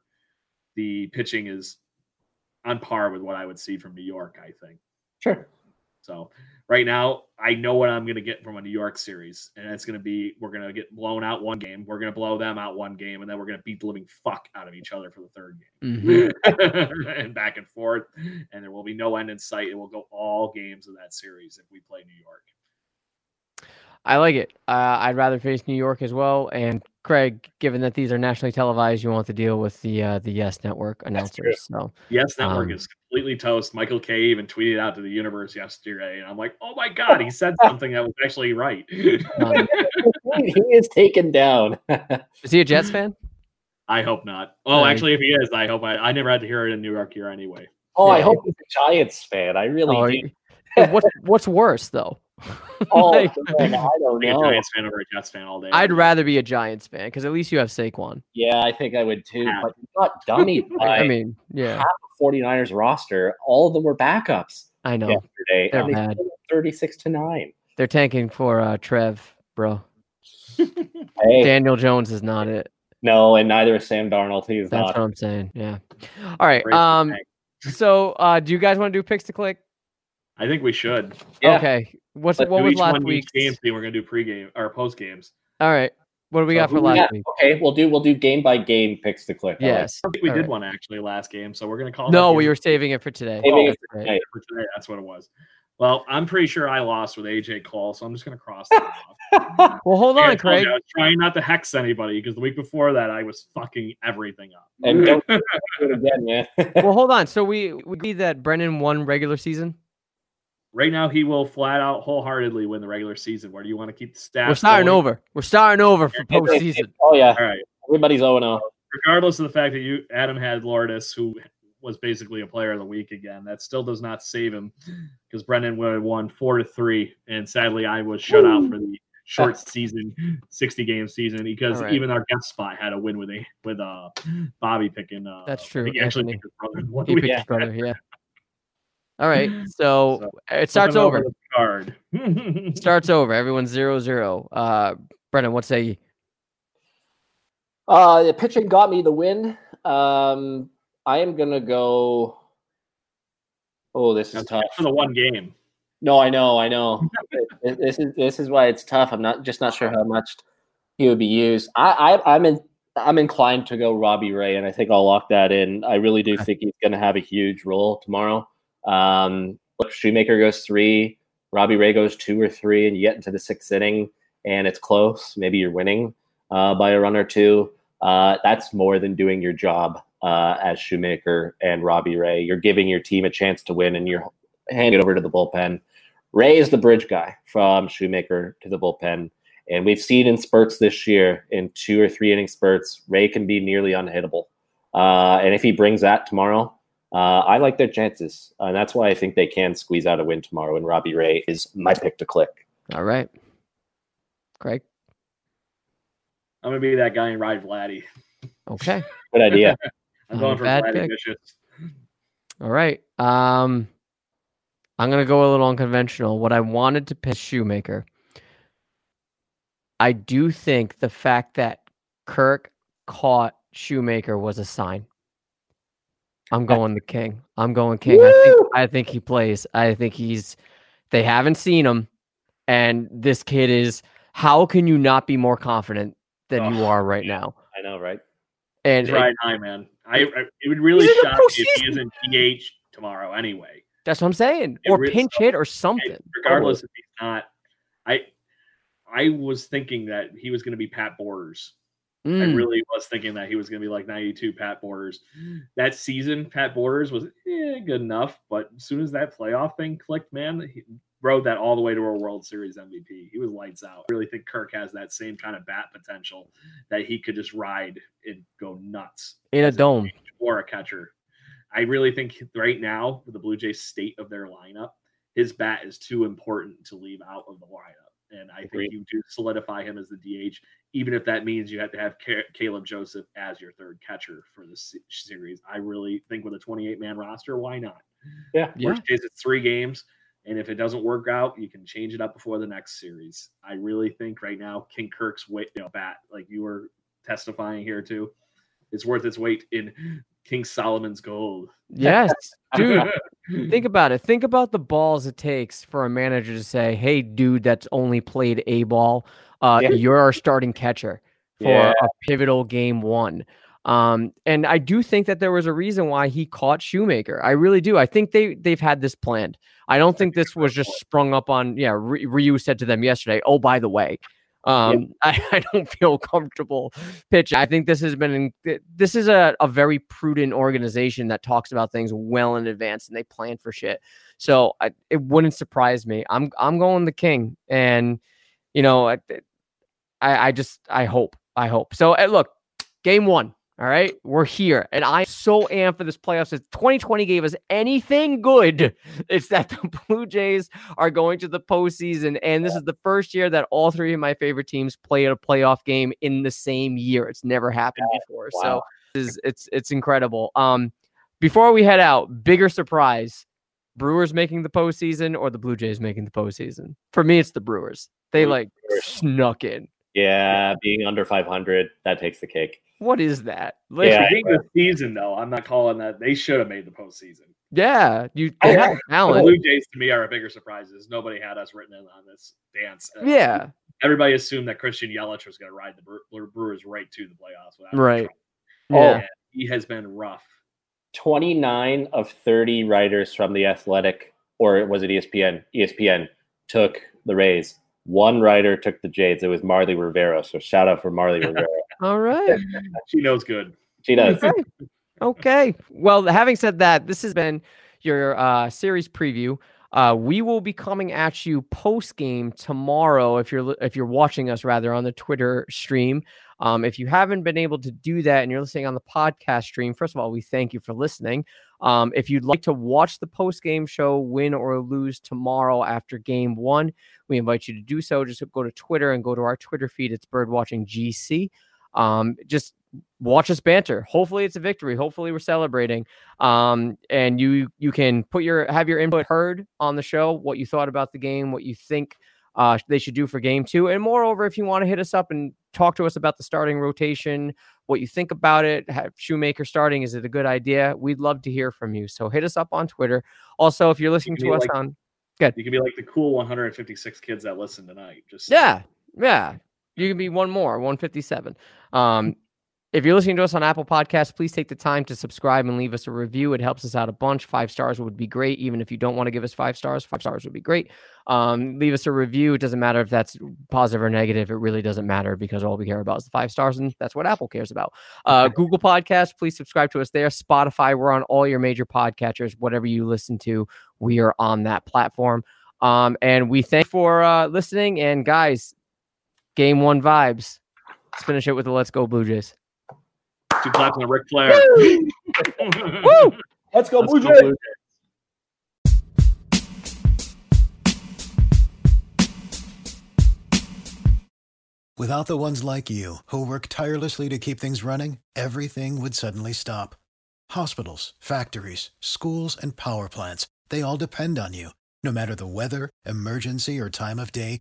the pitching is on par with what I would see from New York. I think Sure. so. Right now, I know what I'm going to get from a New York series, and it's going to be we're going to get blown out one game, we're going to blow them out one game, and then we're going to beat the living fuck out of each other for the third game Mhm. and back and forth, and there will be no end in sight. It will go all games of that series if we play New York. I like it. Uh, I'd rather face New York as well. And Craig, given that these are nationally televised, you want to deal with the uh, the Yes Network announcers. So Yes, Network Um, is completely toast. Michael Kay even tweeted out to the universe yesterday, and I'm like, oh my god, he said something that was actually right. um, he is taken down. is he a Jets fan? I hope not. Oh, Right. actually, if he is, I hope I. I never had to hear it in New York here anyway. oh, I hope he's a Giants fan. I really Oh, do. what's what's worse though? Oh, Like, man, I don't Be a know. Giants fan over a Jets fan all day. I'd rather be a Giants fan because at least you have Saquon. Yeah, I think I would too. Yeah. But you got dummied by I mean, yeah, half the 49ers roster. All of them were backups I know yesterday. They're and they bad. 36 to 9. they're tanking for uh, Trev, bro. Hey, Daniel Jones is not it. no, and neither is Sam Darnold. He's That's not. what I'm saying. Yeah. All right. Um. So, uh, do you guys want to do picks to click? I think we should. Yeah. Okay. What's Let's what do was each last one week? game. See, we're gonna do pregame or post games. All right. What do we So got for last Yeah, week? okay, we'll do we'll do game by game picks to click. I like Yes. I think we All did right. one actually last game, so we're gonna call. No, we were saving it for today. Saving oh, it That's for right. today. for today. That's what it was. Well, I'm pretty sure I lost with AJ Cole, so I'm just gonna cross that off. Well, hold on, Craig. you, I was trying not to hex anybody because the week before that I was fucking everything up. And don't do it again, man. Well, hold on. So we we agree that Brendan won regular season. Right now, he will flat out wholeheartedly win the regular season. Where do you want to keep the stats? We're starting going? over. We're starting over for postseason. oh yeah, All right. everybody's 0 0. regardless of the fact that you Adam had Lourdes, who was basically a player of the week again, that still does not save him because Brendan would have won four to three, and sadly I was shut out for the short season, sixty game season because All right. even our guest spot had a win with a with uh Bobby picking. Uh, That's true, He actually Anthony. picked his brother. What He we- picked his brother. Yeah. All right. So So, it starts Looking over. card. Starts over. Everyone's zero zero. Uh, Brendan, what say you? Uh, the pitching got me the win. Um, I am gonna go. Oh, this is That's tough. for the one game. No, I know, I know. this is this is why it's tough. I'm not just not sure how much he would be used. I, I I'm in I'm inclined to go Robbie Ray, and I think I'll lock that in. I really do think he's going to have a huge role tomorrow. Um, Shoemaker goes three, Robbie Ray goes two or three, and you get into the sixth inning, and it's close. Maybe you're winning uh, by a run or two. Uh, that's more than doing your job uh, as Shoemaker and Robbie Ray. You're giving your team a chance to win, and you're handing it over to the bullpen. Ray is the bridge guy from Shoemaker to the bullpen. And we've seen in spurts this year, in two or three inning spurts, Ray can be nearly unhittable. Uh, and if he brings that tomorrow, uh, I like their chances. and that's why I think they can squeeze out a win tomorrow. And Robbie Ray is my pick to click. All right. Craig? I'm going to be that guy and ride Vladdy. Okay. Good idea. I'm going for Bad Vladdy pick. Vicious. All right. Um, I'm gonna go a little unconventional. What I wanted to pick Shoemaker. I do think the fact that Kirk caught Shoemaker was a sign. I'm going the king. I'm going king. I think I think he plays. I think he's they haven't seen him. And this kid is how can you not be more confident than you Oh, are right now? I know, right? And riding high, man. I, I it would really He's in the shock me if he isn't DH tomorrow anyway. that's what I'm saying. It Or really- pinch hit or something. Regardless if he's not, I I was thinking that he was going to be Pat Borders. I Mm. really was thinking that he was going to be like 92 Pat Borders. That season, Pat Borders was eh, good enough, but as soon as that playoff thing clicked, man, he rode that all the way to a World Series MVP. He was lights out. I really think Kirk has that same kind of bat potential that he could just ride and go nuts in a dome. Or a catcher. I really think right now, with the Blue Jays state of their lineup, his bat is too important to leave out of the lineup. And I Agreed. think you do solidify him as the DH, even if that means you have to have Caleb Joseph as your third catcher for this series. I really think with a 28 man roster, why not? Yeah. Yeah. Case, it's three games. And if it doesn't work out, you can change it up before the next series. I really think right now, King Kirk's weight, you know, bat, like you were testifying here too, is worth its weight in King Solomon's gold. Yes, dude. Think about it. Think about the balls it takes for a manager to say, "Hey, dude, that's only played a ball. Uh, Yeah. You're our starting catcher for Yeah. a pivotal game one." Um, and I do think that there was a reason why he caught Shoemaker. I really do. I think they they've had this planned. I don't think this was just sprung up on. Yeah, Ry- Ryu said to them yesterday. Oh, by the way, um, I, I don't feel comfortable pitching. I think this has been this is a, a very prudent organization that talks about things well in advance and they plan for shit. So I, it wouldn't surprise me. I'm I'm going the king, and you know, I I, just I hope I hope. So uh, look, game one. All right, we're here, and I'm so amped for this playoffs. If 2020 gave us anything good, it's that the Blue Jays are going to the postseason, and this is the first year that all three of my favorite teams played a playoff game in the same year. It's never happened before, so Wow. this is it's it's incredible. Um, before we head out, bigger surprise: Brewers making the postseason or the Blue Jays making the postseason? For me, it's the Brewers. They like Brewers. snuck in. Yeah, being under 500, that takes the cake. What is that? Like, Yeah. Beginning of the season, though, I'm not calling that. They should have made the postseason. yeah, you I- they have The talent. Blue Jays to me are a bigger surprises. Nobody had us written in on this dance. Uh, Yeah, everybody assumed that Christian Yelich was going to ride the Brewers right to the playoffs. without Right. trouble. yeah. And he has been rough. 29 of 30 writers from the Athletic, or was it ESPN? ESPN took the Rays. One writer took the Jades. It was Marly Rivera. So shout out for Marly Rivera. All right. She knows good. She does. Okay. okay. Well, having said that, this has been your uh, series preview. Uh, we will be coming at you post game tomorrow. If you're if you're watching us rather on the Twitter stream, um, if you haven't been able to do that and you're listening on the podcast stream, first of all, we thank you for listening. Um, if you'd like to watch the post game show, win or lose tomorrow after game one, we invite you to do so. Just go to Twitter and go to our Twitter feed. It's Birdwatching GC. Um, just watch us banter. Hopefully it's a victory. Hopefully we're celebrating. Um, and you you can put your have your input heard on the show, what you thought about the game, what you think uh, they should do for game two. And moreover, if you want to hit us up and talk to us about the starting rotation, what you think about it, have Shoemaker starting, is it a good idea? We'd love to hear from you. So hit us up on Twitter. Also, if you're listening can to us like- on Good. You can be like the cool 156 kids that listen tonight. Just Yeah, yeah. You can be one more, 157. Um, if you're listening to us on Apple Podcasts, please take the time to subscribe and leave us a review. It helps us out a bunch. Five stars would be great. Even if you don't want to give us five stars, five stars would be great. Um, leave us a review. It doesn't matter if that's positive or negative. It really doesn't matter because all we care about is the five stars, and that's what Apple cares about. Uh, Google Podcasts, please subscribe to us there. Spotify, we're on all your major podcatchers. Whatever you listen to, we are on that platform. Um, and we thank you for uh, listening. And guys, game one vibes. Let's finish it with the Let's Go Blue Jays. two claps on Ric Flair. Woo! Let's go, Let's Blue go, Jays. Blue Jays. Without the ones like you, who work tirelessly to keep things running, everything would suddenly stop. Hospitals, factories, schools, and power plants, they all depend on you. No matter the weather, emergency, or time of day,